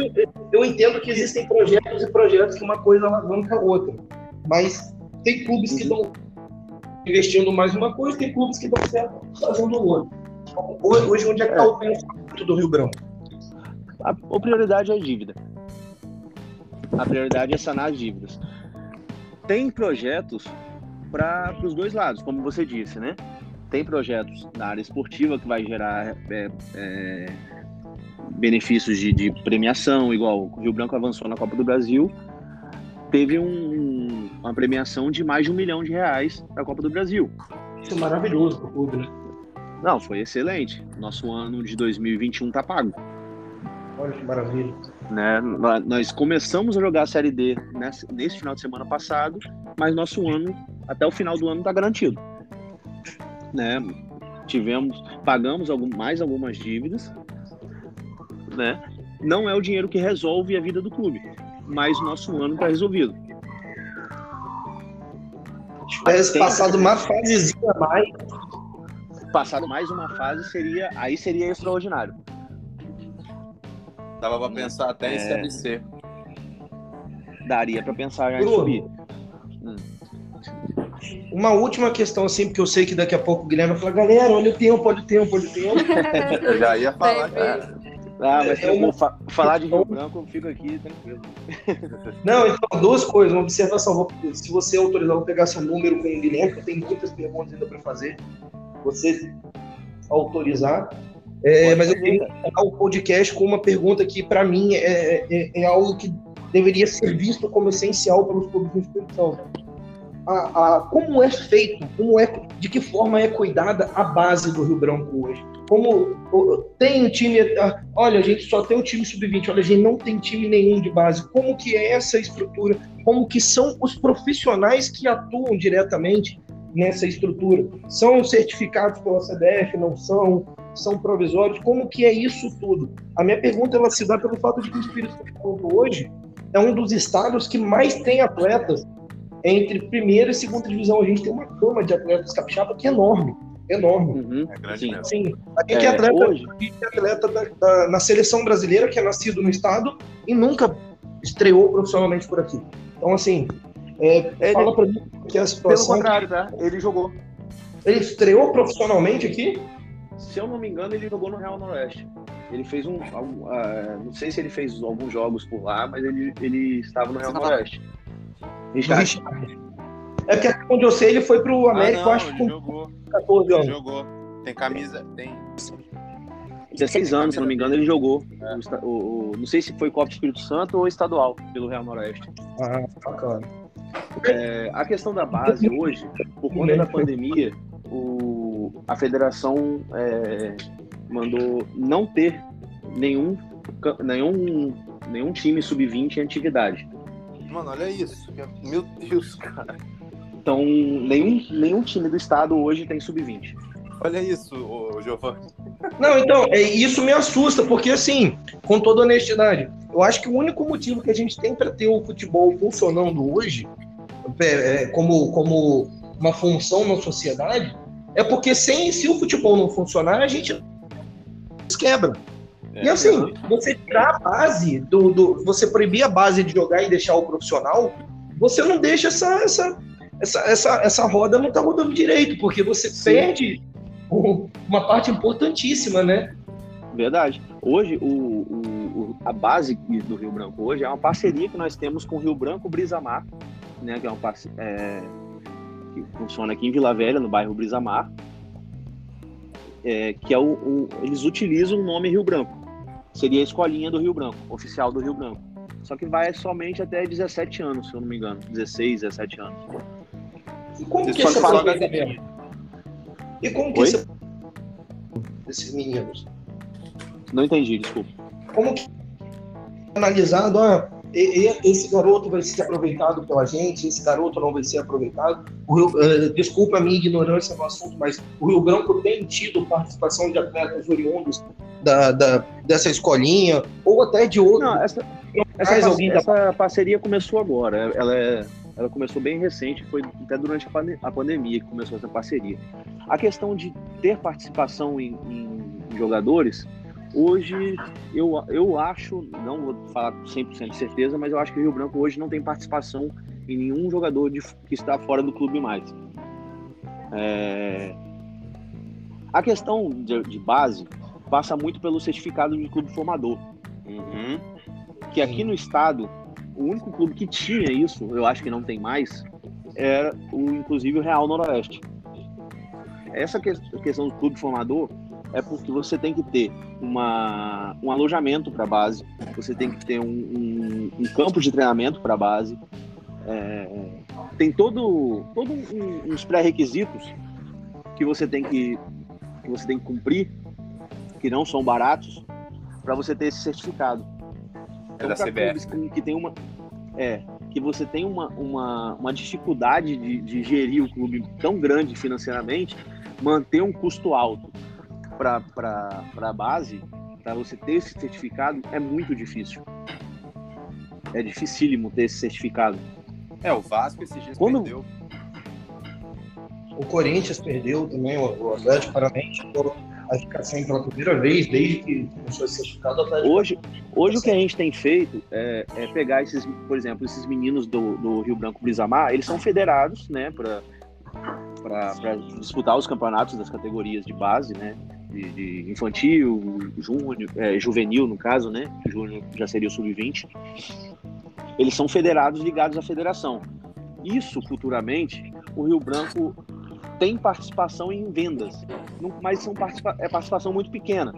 B: eu entendo que existem projetos e projetos que uma coisa alavanca a outra. Mas tem clubes que estão investindo mais uma coisa, tem clubes que estão certo fazendo outra. Hoje, hoje, onde é que está o pensamento do Rio Branco?
D: A, a prioridade é a dívida. A prioridade é sanar as dívidas. Tem projetos para os dois lados, como você disse, né? Tem projetos na área esportiva que vai gerar é, é, benefícios de, de premiação, igual o Rio Branco avançou na Copa do Brasil, teve um- uma premiação de mais de um milhão de reais na Copa do Brasil.
B: Isso é maravilhoso para o clube, né?
D: Não, foi excelente. Nosso ano de 2021 tá pago.
B: Olha que maravilha.
D: né? Nó- Nós começamos a jogar a Série D nesse, nesse final de semana passado, mas nosso ano, até o final do ano, está garantido. Né? Tivemos, pagamos algum, mais algumas dívidas, né? Não é o dinheiro que resolve a vida do clube, mas o nosso ano está resolvido.
B: tivesse
D: Tem-
B: passado uma fasezinha a mais,
D: Passado mais uma fase seria, aí seria extraordinário.
A: Dava pra pensar até em
D: É.
A: CLC.
D: Daria para pensar já em subir.
B: Uma última questão assim, porque eu sei que daqui a pouco o Guilherme vai falar, galera, olha o tempo, olha o tempo, olha o tempo.
A: Eu já ia falar,
C: Tem
A: cara.
D: Ah, mas
B: É
D: eu
B: uma-
D: vou fa- falar de Rio Branco, eu fico aqui tranquilo.
B: Não, então, duas coisas, uma observação. Vou- Se você autorizar, eu vou pegar seu número com o Guilherme, que eu tenho muitas perguntas ainda para fazer. Você autorizar. É, mas eu queria o podcast com uma pergunta que, para mim, é, é- é algo que deveria ser visto como essencial pelos clubes de instituição. A, a- como é feito, como é, de que forma é cuidada a base do Rio Branco hoje? Como tem um time, ah, olha, a gente só tem um time sub-20, olha, a gente não tem time nenhum de base. Como que é essa estrutura? Como que são os profissionais que atuam diretamente nessa estrutura? São certificados pela CBF, não são? São provisórios? Como que é isso tudo? A minha pergunta ela se dá pelo fato de que o Espírito Santo hoje é um dos estados que mais tem atletas entre primeira e segunda divisão. A gente tem uma cama de atletas capixaba que é enorme, enorme.
D: Uhum,
A: É grande
D: sim.
A: mesmo.
B: Sim, a gente é,
D: É,
B: atleta,
D: hoje,
B: é atleta da- da- na seleção brasileira, que é nascido no estado, e nunca estreou profissionalmente por aqui. Então, assim, é,
D: Ele-
B: fala pra mim que a
D: Pelo
B: situação.
D: contrário, tá? Ele jogou.
B: Ele estreou profissionalmente aqui?
D: Se eu não me engano, ele jogou no Real Noroeste. Ele fez um. algum- ah, não sei se ele fez alguns jogos por lá, mas ele, ele estava no Real Noroeste. Richard,
B: Richard. É porque onde eu sei, ele foi pro América,
A: ah,
B: eu
A: não,
B: acho,
A: ele
B: com
A: jogou,
B: 14
A: ele
B: anos.
A: jogou. Tem camisa, tem
D: 16 anos, se eu não me engano, ele jogou.
A: É.
D: O o- não sei se foi Copa do Espírito Santo ou estadual pelo Real Noroeste.
B: Ah, bacana.
D: É, a questão da base hoje, por conta da pandemia, o- a federação é, mandou não ter nenhum, nenhum, nenhum time sub-20 em atividade.
A: Mano, olha isso. Meu Deus, cara.
D: Então, nenhum, nenhum time do estado hoje tem sub-20.
A: Olha isso, Giovanni.
B: Não, então, é, isso me assusta, porque assim, com toda honestidade, eu acho que o único motivo que a gente tem para ter o futebol funcionando hoje, é, é, como, como uma função na sociedade, é porque sem, se o futebol não funcionar, a gente quebra.
A: É,
B: E assim, você tirar a base do, do. Você proibir a base de jogar e deixar o profissional, você não deixa essa, essa, essa, essa, essa roda não tá rodando direito, porque você
D: Sim.
B: perde uma parte importantíssima, né?
D: Verdade. Hoje, o, o- o- a base do Rio Branco hoje é uma parceria que nós temos com o Rio Branco Brisamar, né, que é um parce- é, que funciona aqui em Vila Velha, no bairro Brisamar, é, que é o, o- eles utilizam o nome Rio Branco. Seria a escolinha do Rio Branco, oficial do Rio Branco. Só que vai somente até 17 anos, se eu não me engano. 16, 17 anos.
B: E como
A: Você
B: que
A: só
B: esse
A: fala
B: aproveitamento? E como que
D: Oi?
B: esse desses meninos?
D: Não entendi, desculpa.
B: Como que analisado, ah, e- e- esse garoto vai ser aproveitado pela gente, esse garoto não vai ser aproveitado. Rio, eh, desculpa a minha ignorância no assunto, mas o Rio Branco tem tido participação de atletas oriundos da, da- dessa escolinha, ou até de outros.
D: Não, essa, essa,
B: Mais
D: par-
B: alguém da-
D: essa parceria começou agora. Ela, é- ela começou bem recente, foi até durante a, a pandemia que começou essa parceria. A questão de ter participação em, em jogadores, hoje eu, eu acho, não vou falar com 100% de certeza, mas eu acho que o Rio Branco hoje não tem participação em nenhum jogador de- que está fora do clube mais. É, A questão de, de base passa muito pelo certificado de clube formador
A: Uhum.
D: que aqui no estado, o único clube que tinha isso, eu acho que não tem mais, era o, inclusive o Real Noroeste. Essa que- questão do clube formador é porque você tem que ter uma, um alojamento para a base, você tem que ter um, um- um campo de treinamento para a base, é, tem todo, todo um- uns pré-requisitos que você tem que, que você tem que cumprir, que não são baratos, para você ter esse certificado.
A: É da
D: pra
A: CBF.
D: que, que tem uma é que você tem uma, uma, uma dificuldade de, de gerir o clube tão grande financeiramente, manter um custo alto para a base, para você ter esse certificado, é muito difícil. É dificílimo ter esse certificado.
A: É, o Vasco esses dias
D: Quando-
A: perdeu.
B: O Corinthians perdeu também, o, o Atlético Paranaense a ficar sem pela primeira vez desde que começou a ser certificado
D: Hoje, hoje o que a gente tem feito é, é pegar esses, por exemplo, esses meninos do, do Rio Branco Brisamar, eles são federados, né, para disputar os campeonatos das categorias de base, né, de, de infantil, júnior, é, juvenil no caso, né, júnior já seria o sub-20. Eles são federados ligados à federação. Isso, futuramente, o Rio Branco tem participação em vendas, mas são participa é participação muito pequena.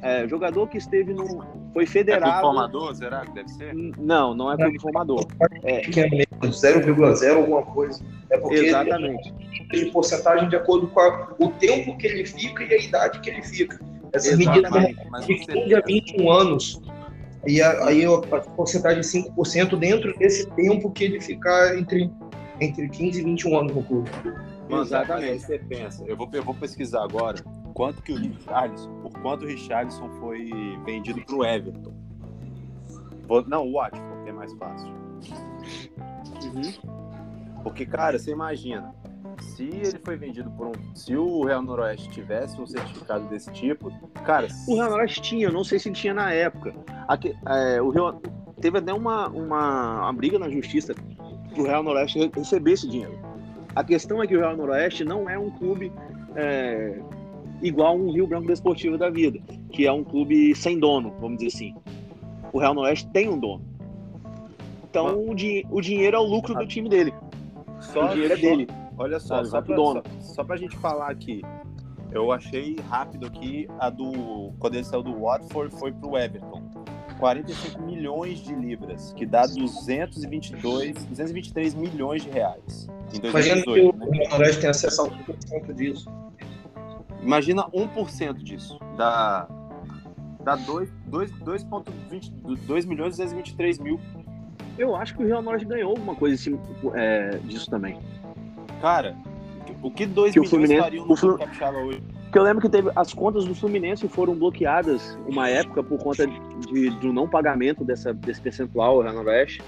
D: É, jogador que esteve no. Foi
A: É
D: federado.
A: formador, será que deve ser?
D: Não, não é clube formador. É,
B: pequeno mesmo, 0,0 alguma coisa. É porque
D: exatamente.
B: ele de porcentagem de acordo com a- o tempo que ele fica e a idade que ele fica.
D: Exatamente.
A: Mas
B: de
A: você
B: 15 a 21 anos. E aí a porcentagem de 5% dentro desse tempo que ele ficar entre, entre 15 e 21 anos no clube.
D: Exatamente.
A: mas aí você pensa, eu vou, eu vou pesquisar agora quanto que o Richarlison, por quanto o Richarlison foi vendido pro Everton. Vou- não, o Watford, que é mais fácil. Porque, cara, você imagina, se ele foi vendido por um. Se o Real Noroeste tivesse um certificado desse tipo, cara.
D: O Real Noroeste tinha, não sei se tinha na época. Aqui, é, o Rio, teve até uma, uma, uma briga na justiça pro Real Noroeste receber esse dinheiro. A questão é que o Real Noroeste não é um clube é, igual um Rio Branco Desportivo da vida, que é um clube sem dono, vamos dizer assim. O Real Noroeste tem um dono. Então o, di o dinheiro é o lucro do time dele.
A: Só,
D: o dinheiro é dele.
A: Olha só, só, pra,
D: dono.
A: só, só pra gente falar aqui. Eu achei rápido aqui a do. Quando ele saiu do Watford, foi pro Everton. 45 milhões de libras, que dá 222, 223 milhões de reais. Em
B: Imagina que o
A: 2018, né?
B: Real Noroeste tem acesso a 1% disso.
A: Imagina 1% disso. Dá, dá 2, 2, 2,20 2 milhões e 223 mil.
D: Eu acho que o Real Noroeste ganhou alguma coisa assim, é, disso também.
A: Cara, o que 2
D: Que o
A: milhões
D: Fluminense-
A: fariam no
D: o Flu-
A: Clube Capixaba hoje?
D: Porque eu lembro que teve as contas do Fluminense foram bloqueadas uma época por conta de, do não pagamento dessa, desse percentual ao Real Noroeste.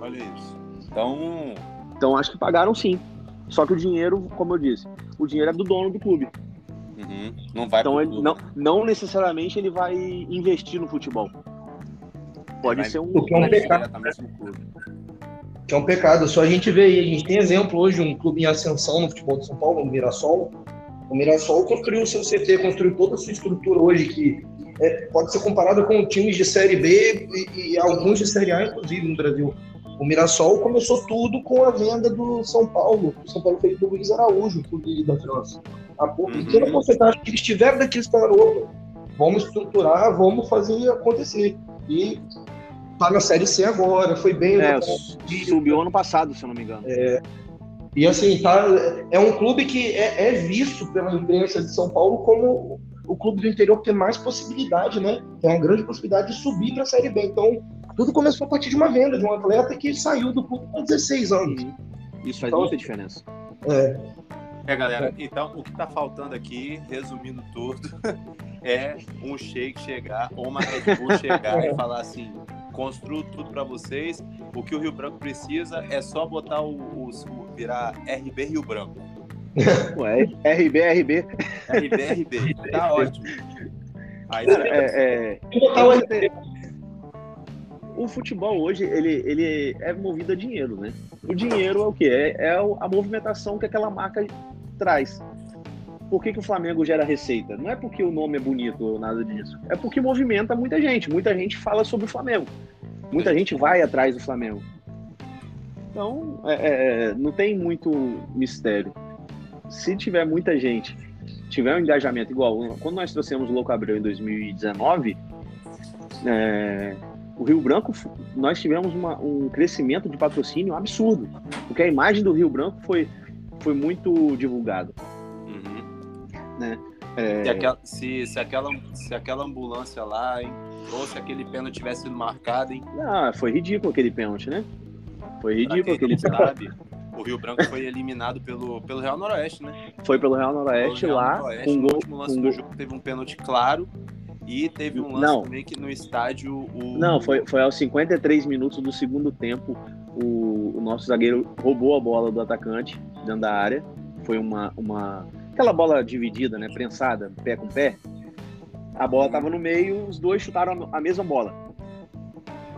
A: Olha isso. Então,
D: Então acho que pagaram sim. Só que o dinheiro, como eu disse, o dinheiro é do dono do clube.
A: uhum, não vai
D: Então ele
A: clube.
D: não, não necessariamente ele vai investir no futebol. Pode
A: Vai-
D: ser um.
B: Porque é um pecado.
A: clube.
B: Que é um pecado. Só a gente vê aí, a gente tem exemplo hoje, um clube em ascensão no futebol de São Paulo, o Mirassol. O Mirassol construiu o seu CT, construiu toda a sua estrutura hoje, que é, pode ser comparada com times de Série B e, e alguns de Série A, inclusive, no Brasil. O Mirassol começou tudo com a venda do São Paulo. O São Paulo fez do Luiz Araújo, clube da França. A por-
A: Uhum.
B: pequena porcentagem que eles tiveram daqui, eles falaram, opa, vamos estruturar, vamos fazer acontecer. E tá na Série C agora, foi bem.
D: É, subiu ano passado, se eu não me engano.
B: e assim, tá, é um clube que é, é visto pela imprensa de São Paulo como o clube do interior que tem mais possibilidade, né? Tem uma grande possibilidade de subir para a Série B. Então, tudo começou a partir de uma venda de um atleta que saiu do clube com 16 anos.
D: Isso faz
B: Então-
D: muita diferença.
B: É,
A: É, galera, então o que tá faltando aqui, resumindo tudo, é um shake chegar, ou uma Red Bull chegar e falar assim: construo tudo pra vocês. O que o Rio Branco precisa é só botar o, o- o- virar RB Rio Branco.
D: Ué, RB, RB.
A: RB, RB. Tá ótimo. Aí
D: Cara, é, é,
B: botar o
D: tem- o futebol hoje ele, ele é movido a dinheiro, né? O dinheiro é o quê? É, é a movimentação que aquela marca traz. Por que, que o Flamengo gera receita? Não é porque o nome é bonito ou nada disso. É porque movimenta muita gente. Muita gente fala sobre o Flamengo. Muita gente vai atrás do Flamengo. Então, é, é, é, não tem muito mistério. Se tiver muita gente, tiver um engajamento igual, quando nós trouxemos o Louco Abreu em 2019, é, o Rio Branco, nós tivemos uma- um crescimento de patrocínio absurdo, porque a imagem do Rio Branco foi, foi muito divulgada.
A: Uhum.
D: É,
A: Se, aquela, se, se, aquela, se aquela ambulância lá, hein, ou se aquele pênalti tivesse sido marcado, hein,
D: ah, foi ridículo aquele pênalti, né? Foi ridículo aquele pênalti.
A: o Rio Branco foi eliminado pelo, pelo Real Noroeste, né?
D: Foi pelo Real Noroeste
A: O Real
D: lá,
A: Noroeste,
D: com
A: no
D: gol.
A: último lance
D: com
A: do
D: gol-
A: jogo teve um pênalti claro e teve um lance
D: Não.
A: também que no estádio o
D: Não, foi, foi aos 53 minutos do segundo tempo. O, o nosso zagueiro roubou a bola do atacante dentro da área. Foi uma, uma. Aquela bola dividida, né? Prensada, pé com pé. A bola tava no meio, os dois chutaram a mesma bola.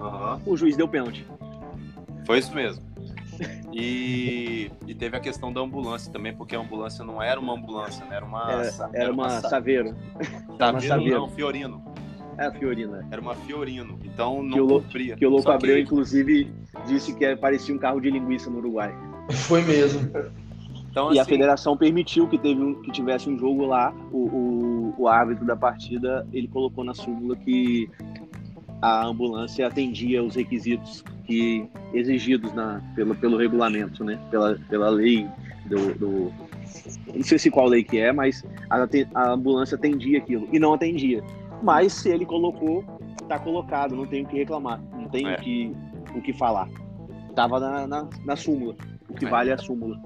A: Aham,
D: O juiz deu pênalti.
A: foi isso mesmo. E, e teve a questão da ambulância também, porque a ambulância não era uma ambulância, né? Era uma
D: Era,
A: sa-
D: era uma
A: sa-
D: Saveiro.
A: Saveiro,
D: Saveiro.
A: não, Fiorino.
D: É a Fiorina.
A: Era uma Fiorino. Então não
D: Que o
A: cumpria.
D: Que o Louco Abreu, inclusive, disse que parecia um carro de linguiça no Uruguai.
B: Foi mesmo.
A: Então,
D: E a
A: assim,
D: federação permitiu que, teve um- que tivesse um jogo lá. O, o, o árbitro da partida ele colocou na súmula que a ambulância atendia os requisitos que exigidos na, pelo, pelo regulamento, né? Pela, pela lei do, do- Não sei se qual lei que é, mas a, a ambulância atendia aquilo. E não atendia. Mas se ele colocou, tá colocado, não tem o que reclamar, não tem
A: É.
D: o, que, o que falar. Tava na, na, na súmula. O que
A: É.
D: vale é a súmula.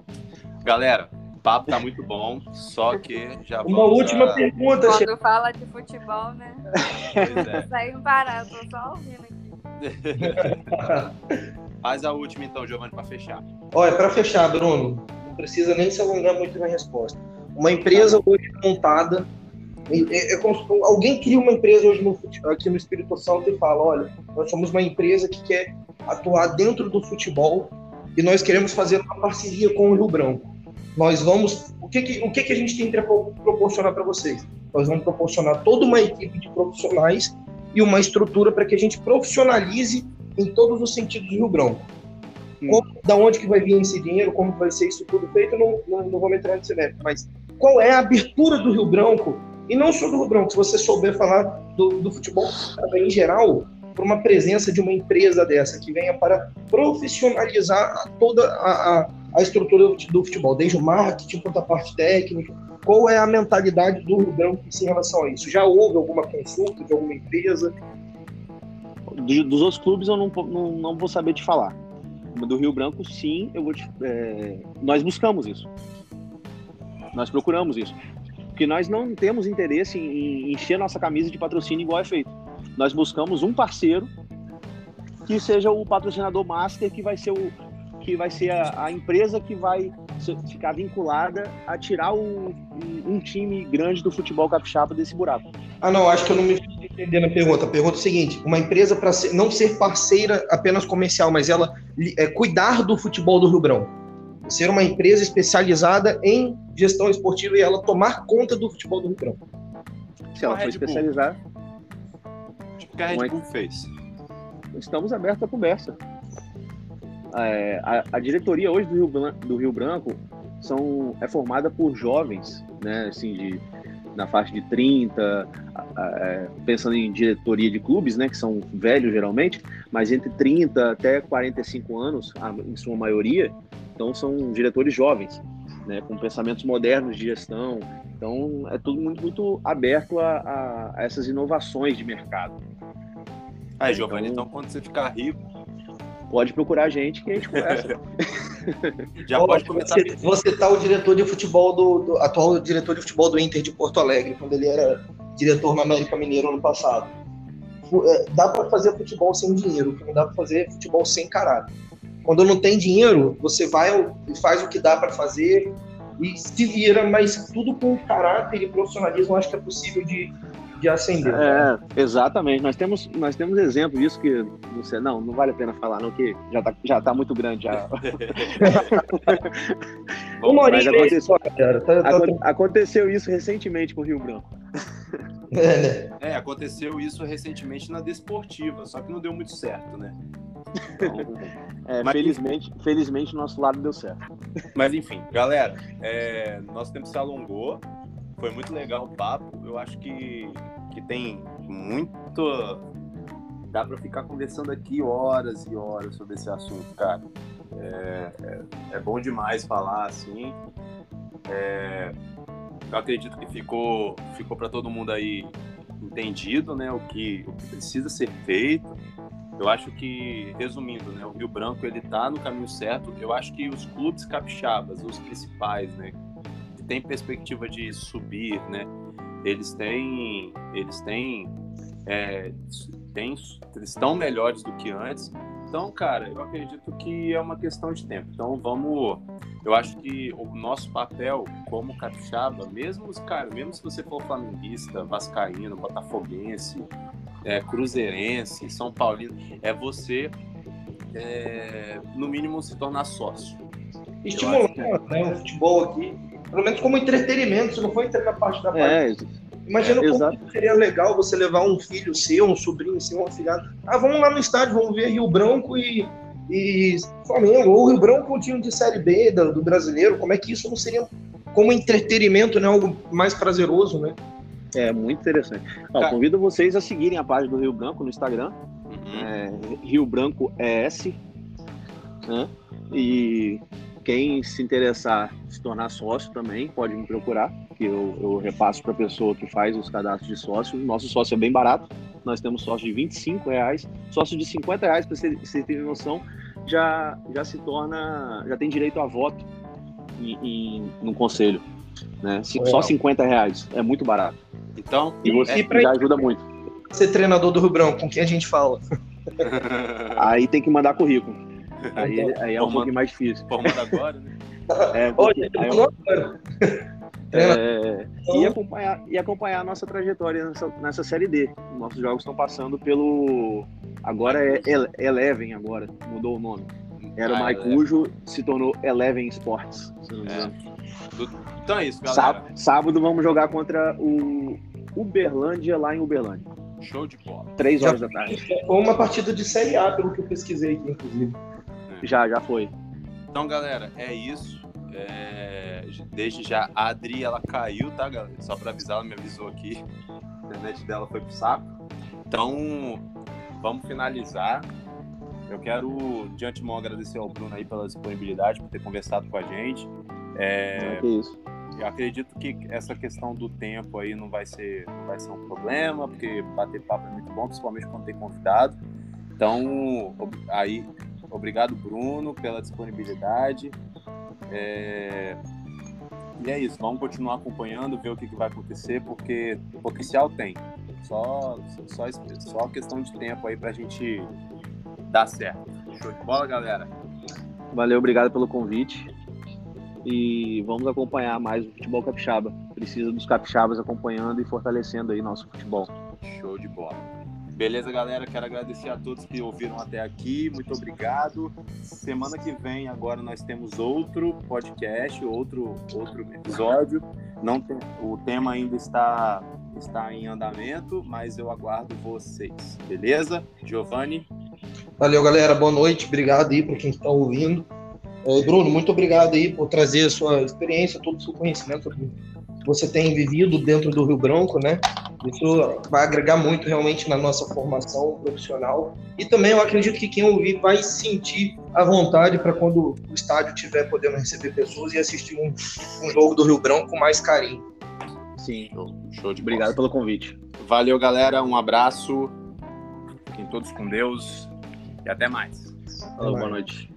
A: galera, papo tá muito bom, só que já
B: Uma
A: vamos
B: última
A: a...
B: pergunta.
C: Quando fala de futebol, né?
A: Pois é.
C: Saiu tô só ouvindo aqui.
A: Faz a última então, Giovanni, pra fechar.
B: Olha, para fechar, Bruno, não precisa nem se alongar muito na resposta. Uma empresa hoje montada É, é, alguém cria uma empresa hoje no, aqui no Espírito Santo e fala: olha, nós somos uma empresa que quer atuar dentro do futebol e nós queremos fazer uma parceria com o Rio Branco. Nós vamos. O que, que o que, que a gente tem para proporcionar para vocês? Nós vamos proporcionar toda uma equipe de profissionais e uma estrutura para que a gente profissionalize em todos os sentidos do Rio Branco. Hum. Como, da onde que vai vir esse dinheiro, como vai ser isso tudo feito, não, não, não vou entrar nesse mérito, mas qual é a abertura do Rio Branco, e não só do Rio Branco, se você souber falar do, do futebol em geral, por uma presença de uma empresa dessa que venha para profissionalizar toda a, a, a estrutura do futebol, desde o marketing quanto a parte técnica. Qual é a mentalidade do Branco em relação a isso? Já houve alguma consulta de alguma empresa?
D: dos outros clubes eu não, não, não vou saber te falar. Do Rio Branco, sim, eu vou te, é, nós buscamos isso. Nós procuramos isso. Porque nós não temos interesse em encher nossa camisa de patrocínio igual é feito. Nós buscamos um parceiro que seja o patrocinador master, que vai ser o que vai ser a, a empresa que vai ficar vinculada a tirar o, um time grande do futebol capixaba desse buraco.
B: Ah, não, acho que eu não me entender na pergunta. A pergunta é a seguinte: uma empresa para não ser parceira apenas comercial, mas ela é, cuidar do futebol do Rio Branco. Ser uma empresa especializada em gestão esportiva e ela tomar conta do futebol do Rio Branco.
D: Se ela for especializar.
A: Tipo que a Red Bull fez.
D: Estamos abertos à conversa. É, a, a, diretoria hoje do Rio, do Rio Branco são, é formada por jovens, né, assim, de na faixa de 30, é, pensando em diretoria de clubes, né, que são velhos geralmente, mas entre 30 até 45 anos, em sua maioria, então são diretores jovens, né, com pensamentos modernos de gestão. Então é tudo muito, muito aberto a, a, a essas inovações de mercado.
A: Aí, Giovanni, então, então quando você ficar rico,
D: pode procurar a gente que a gente conversa.
B: Já pode começar. Você, você tá o diretor de futebol do, do, atual diretor de futebol do Inter de Porto Alegre, quando ele era diretor no América Mineiro ano passado. É, dá para fazer futebol sem dinheiro, que não dá para fazer futebol sem caráter. Quando não tem dinheiro, você vai e faz o que dá para fazer e se vira, mas tudo com caráter e profissionalismo, acho que é possível de, de acender.
D: É, exatamente. Nós temos, nós temos exemplo disso que você não, não vale a pena falar, não, que já tá, já tá muito grande já.
B: Bom, mas aconteceu, cara. Tá,
D: tá, tá, aconteceu isso recentemente com o Rio Branco.
A: É, né? é, aconteceu isso recentemente na Desportiva, só que não deu muito certo, né?
D: Então, é, mas, felizmente, felizmente, nosso lado deu certo.
A: Mas enfim, galera, é, nosso tempo se alongou. Foi muito legal o papo. Eu acho que, que tem muito. Dá para ficar conversando aqui horas e horas sobre esse assunto, cara. É, é, é bom demais falar assim. É, eu acredito que ficou, ficou para todo mundo aí entendido, né? O que, o que precisa ser feito. Eu acho que, resumindo, né, o Rio Branco ele está no caminho certo. Eu acho que os clubes capixabas, os principais, né, que tem perspectiva de subir, né? Eles têm, eles têm, é, têm, eles estão melhores do que antes. Então, cara, eu acredito que é uma questão de tempo. Então, vamos. Eu acho que o nosso papel como capixaba, mesmo, cara, mesmo se você for flamenguista, vascaíno, botafoguense, é, cruzeirense, são paulino, é você, é, no mínimo, se tornar sócio.
B: Estimular né, o futebol aqui pelo menos como entretenimento, se não for entrar na parte da é, parte. Imagina é, como seria legal você levar um filho seu, um sobrinho seu, um afilhado. Ah, vamos lá no estádio, vamos ver Rio Branco e, e Flamengo, ou Rio Branco um time de Série B do, do, brasileiro. Como é que isso não seria como entretenimento, né? Algo mais prazeroso, né?
D: É, muito interessante. Ó, convido vocês a seguirem a página do Rio Branco no Instagram. Uhum. É, Rio Branco ES. Né? E quem se interessar se tornar sócio também pode me procurar, que eu, eu repasso para a pessoa que faz os cadastros de sócio. Nosso sócio é bem barato, nós temos sócio de 25 reais, sócio de 50 reais, para você, você ter noção, já, já se torna, já tem direito a voto em, em, no conselho. Né? Só 50 reais, é muito barato. Então, e você e já ajuda muito.
B: Ser treinador do Rubrão, com quem a gente fala?
D: Aí tem que mandar currículo. Aí, então, aí é um pouquinho mais difícil.
A: Formando agora, né?
D: É, porque, aí, É, e, acompanhar, e acompanhar a nossa trajetória nessa, nessa série D. Nossos jogos estão passando pelo. Agora é Eleven, agora, mudou o nome. Era o ah, Maicujo, se tornou Eleven Sports, se não me engano.
A: É. Então é isso, galera.
D: Sábado, sábado vamos jogar contra o Uberlândia lá em Uberlândia.
A: Show de bola.
D: Três horas já, da tarde.
B: Foi uma partida de Série A, pelo que eu pesquisei aqui, inclusive.
D: Já, já foi.
A: Então, galera, é isso. É... Desde já, a Adri, ela caiu, tá, galera? Só pra avisar, ela me avisou aqui. A internet dela foi pro saco. Então, vamos finalizar. Eu quero, de antemão, agradecer ao Bruno aí pela disponibilidade, por ter conversado com a gente.
D: É, é isso.
A: Eu acredito que essa questão do tempo aí não vai ser, não vai ser um problema, porque bater papo é muito bom, principalmente quando tem convidado. Então, aí, obrigado, Bruno, pela disponibilidade. É... E é isso, vamos continuar acompanhando, ver o que, que vai acontecer, porque potencial tem. Só, só, só questão de tempo aí pra gente dar certo. Show de bola, galera?
D: Valeu, obrigado pelo convite e vamos acompanhar mais o futebol capixaba. Precisa dos capixabas acompanhando e fortalecendo aí nosso futebol.
A: Show de bola. Beleza, galera? Quero agradecer a todos que ouviram até aqui. Muito obrigado. Semana que vem, agora nós temos outro podcast, outro, outro episódio. Não tem, o tema ainda está, está em andamento, mas eu aguardo vocês. Beleza? Giovanni?
B: Valeu, galera. Boa noite. Obrigado aí para quem está ouvindo. É, Bruno, muito obrigado aí por trazer a sua experiência, todo o seu conhecimento que você tem vivido dentro do Rio Branco, né? Isso vai agregar muito realmente na nossa formação profissional. E também eu acredito que quem ouvir vai sentir a vontade para quando o estádio estiver podendo receber pessoas e assistir um, um jogo do Rio Branco com mais carinho.
D: Sim, show de Obrigado pelo convite.
A: Valeu, galera. Um abraço. Fiquem todos com Deus e até mais.
D: Falou, boa noite.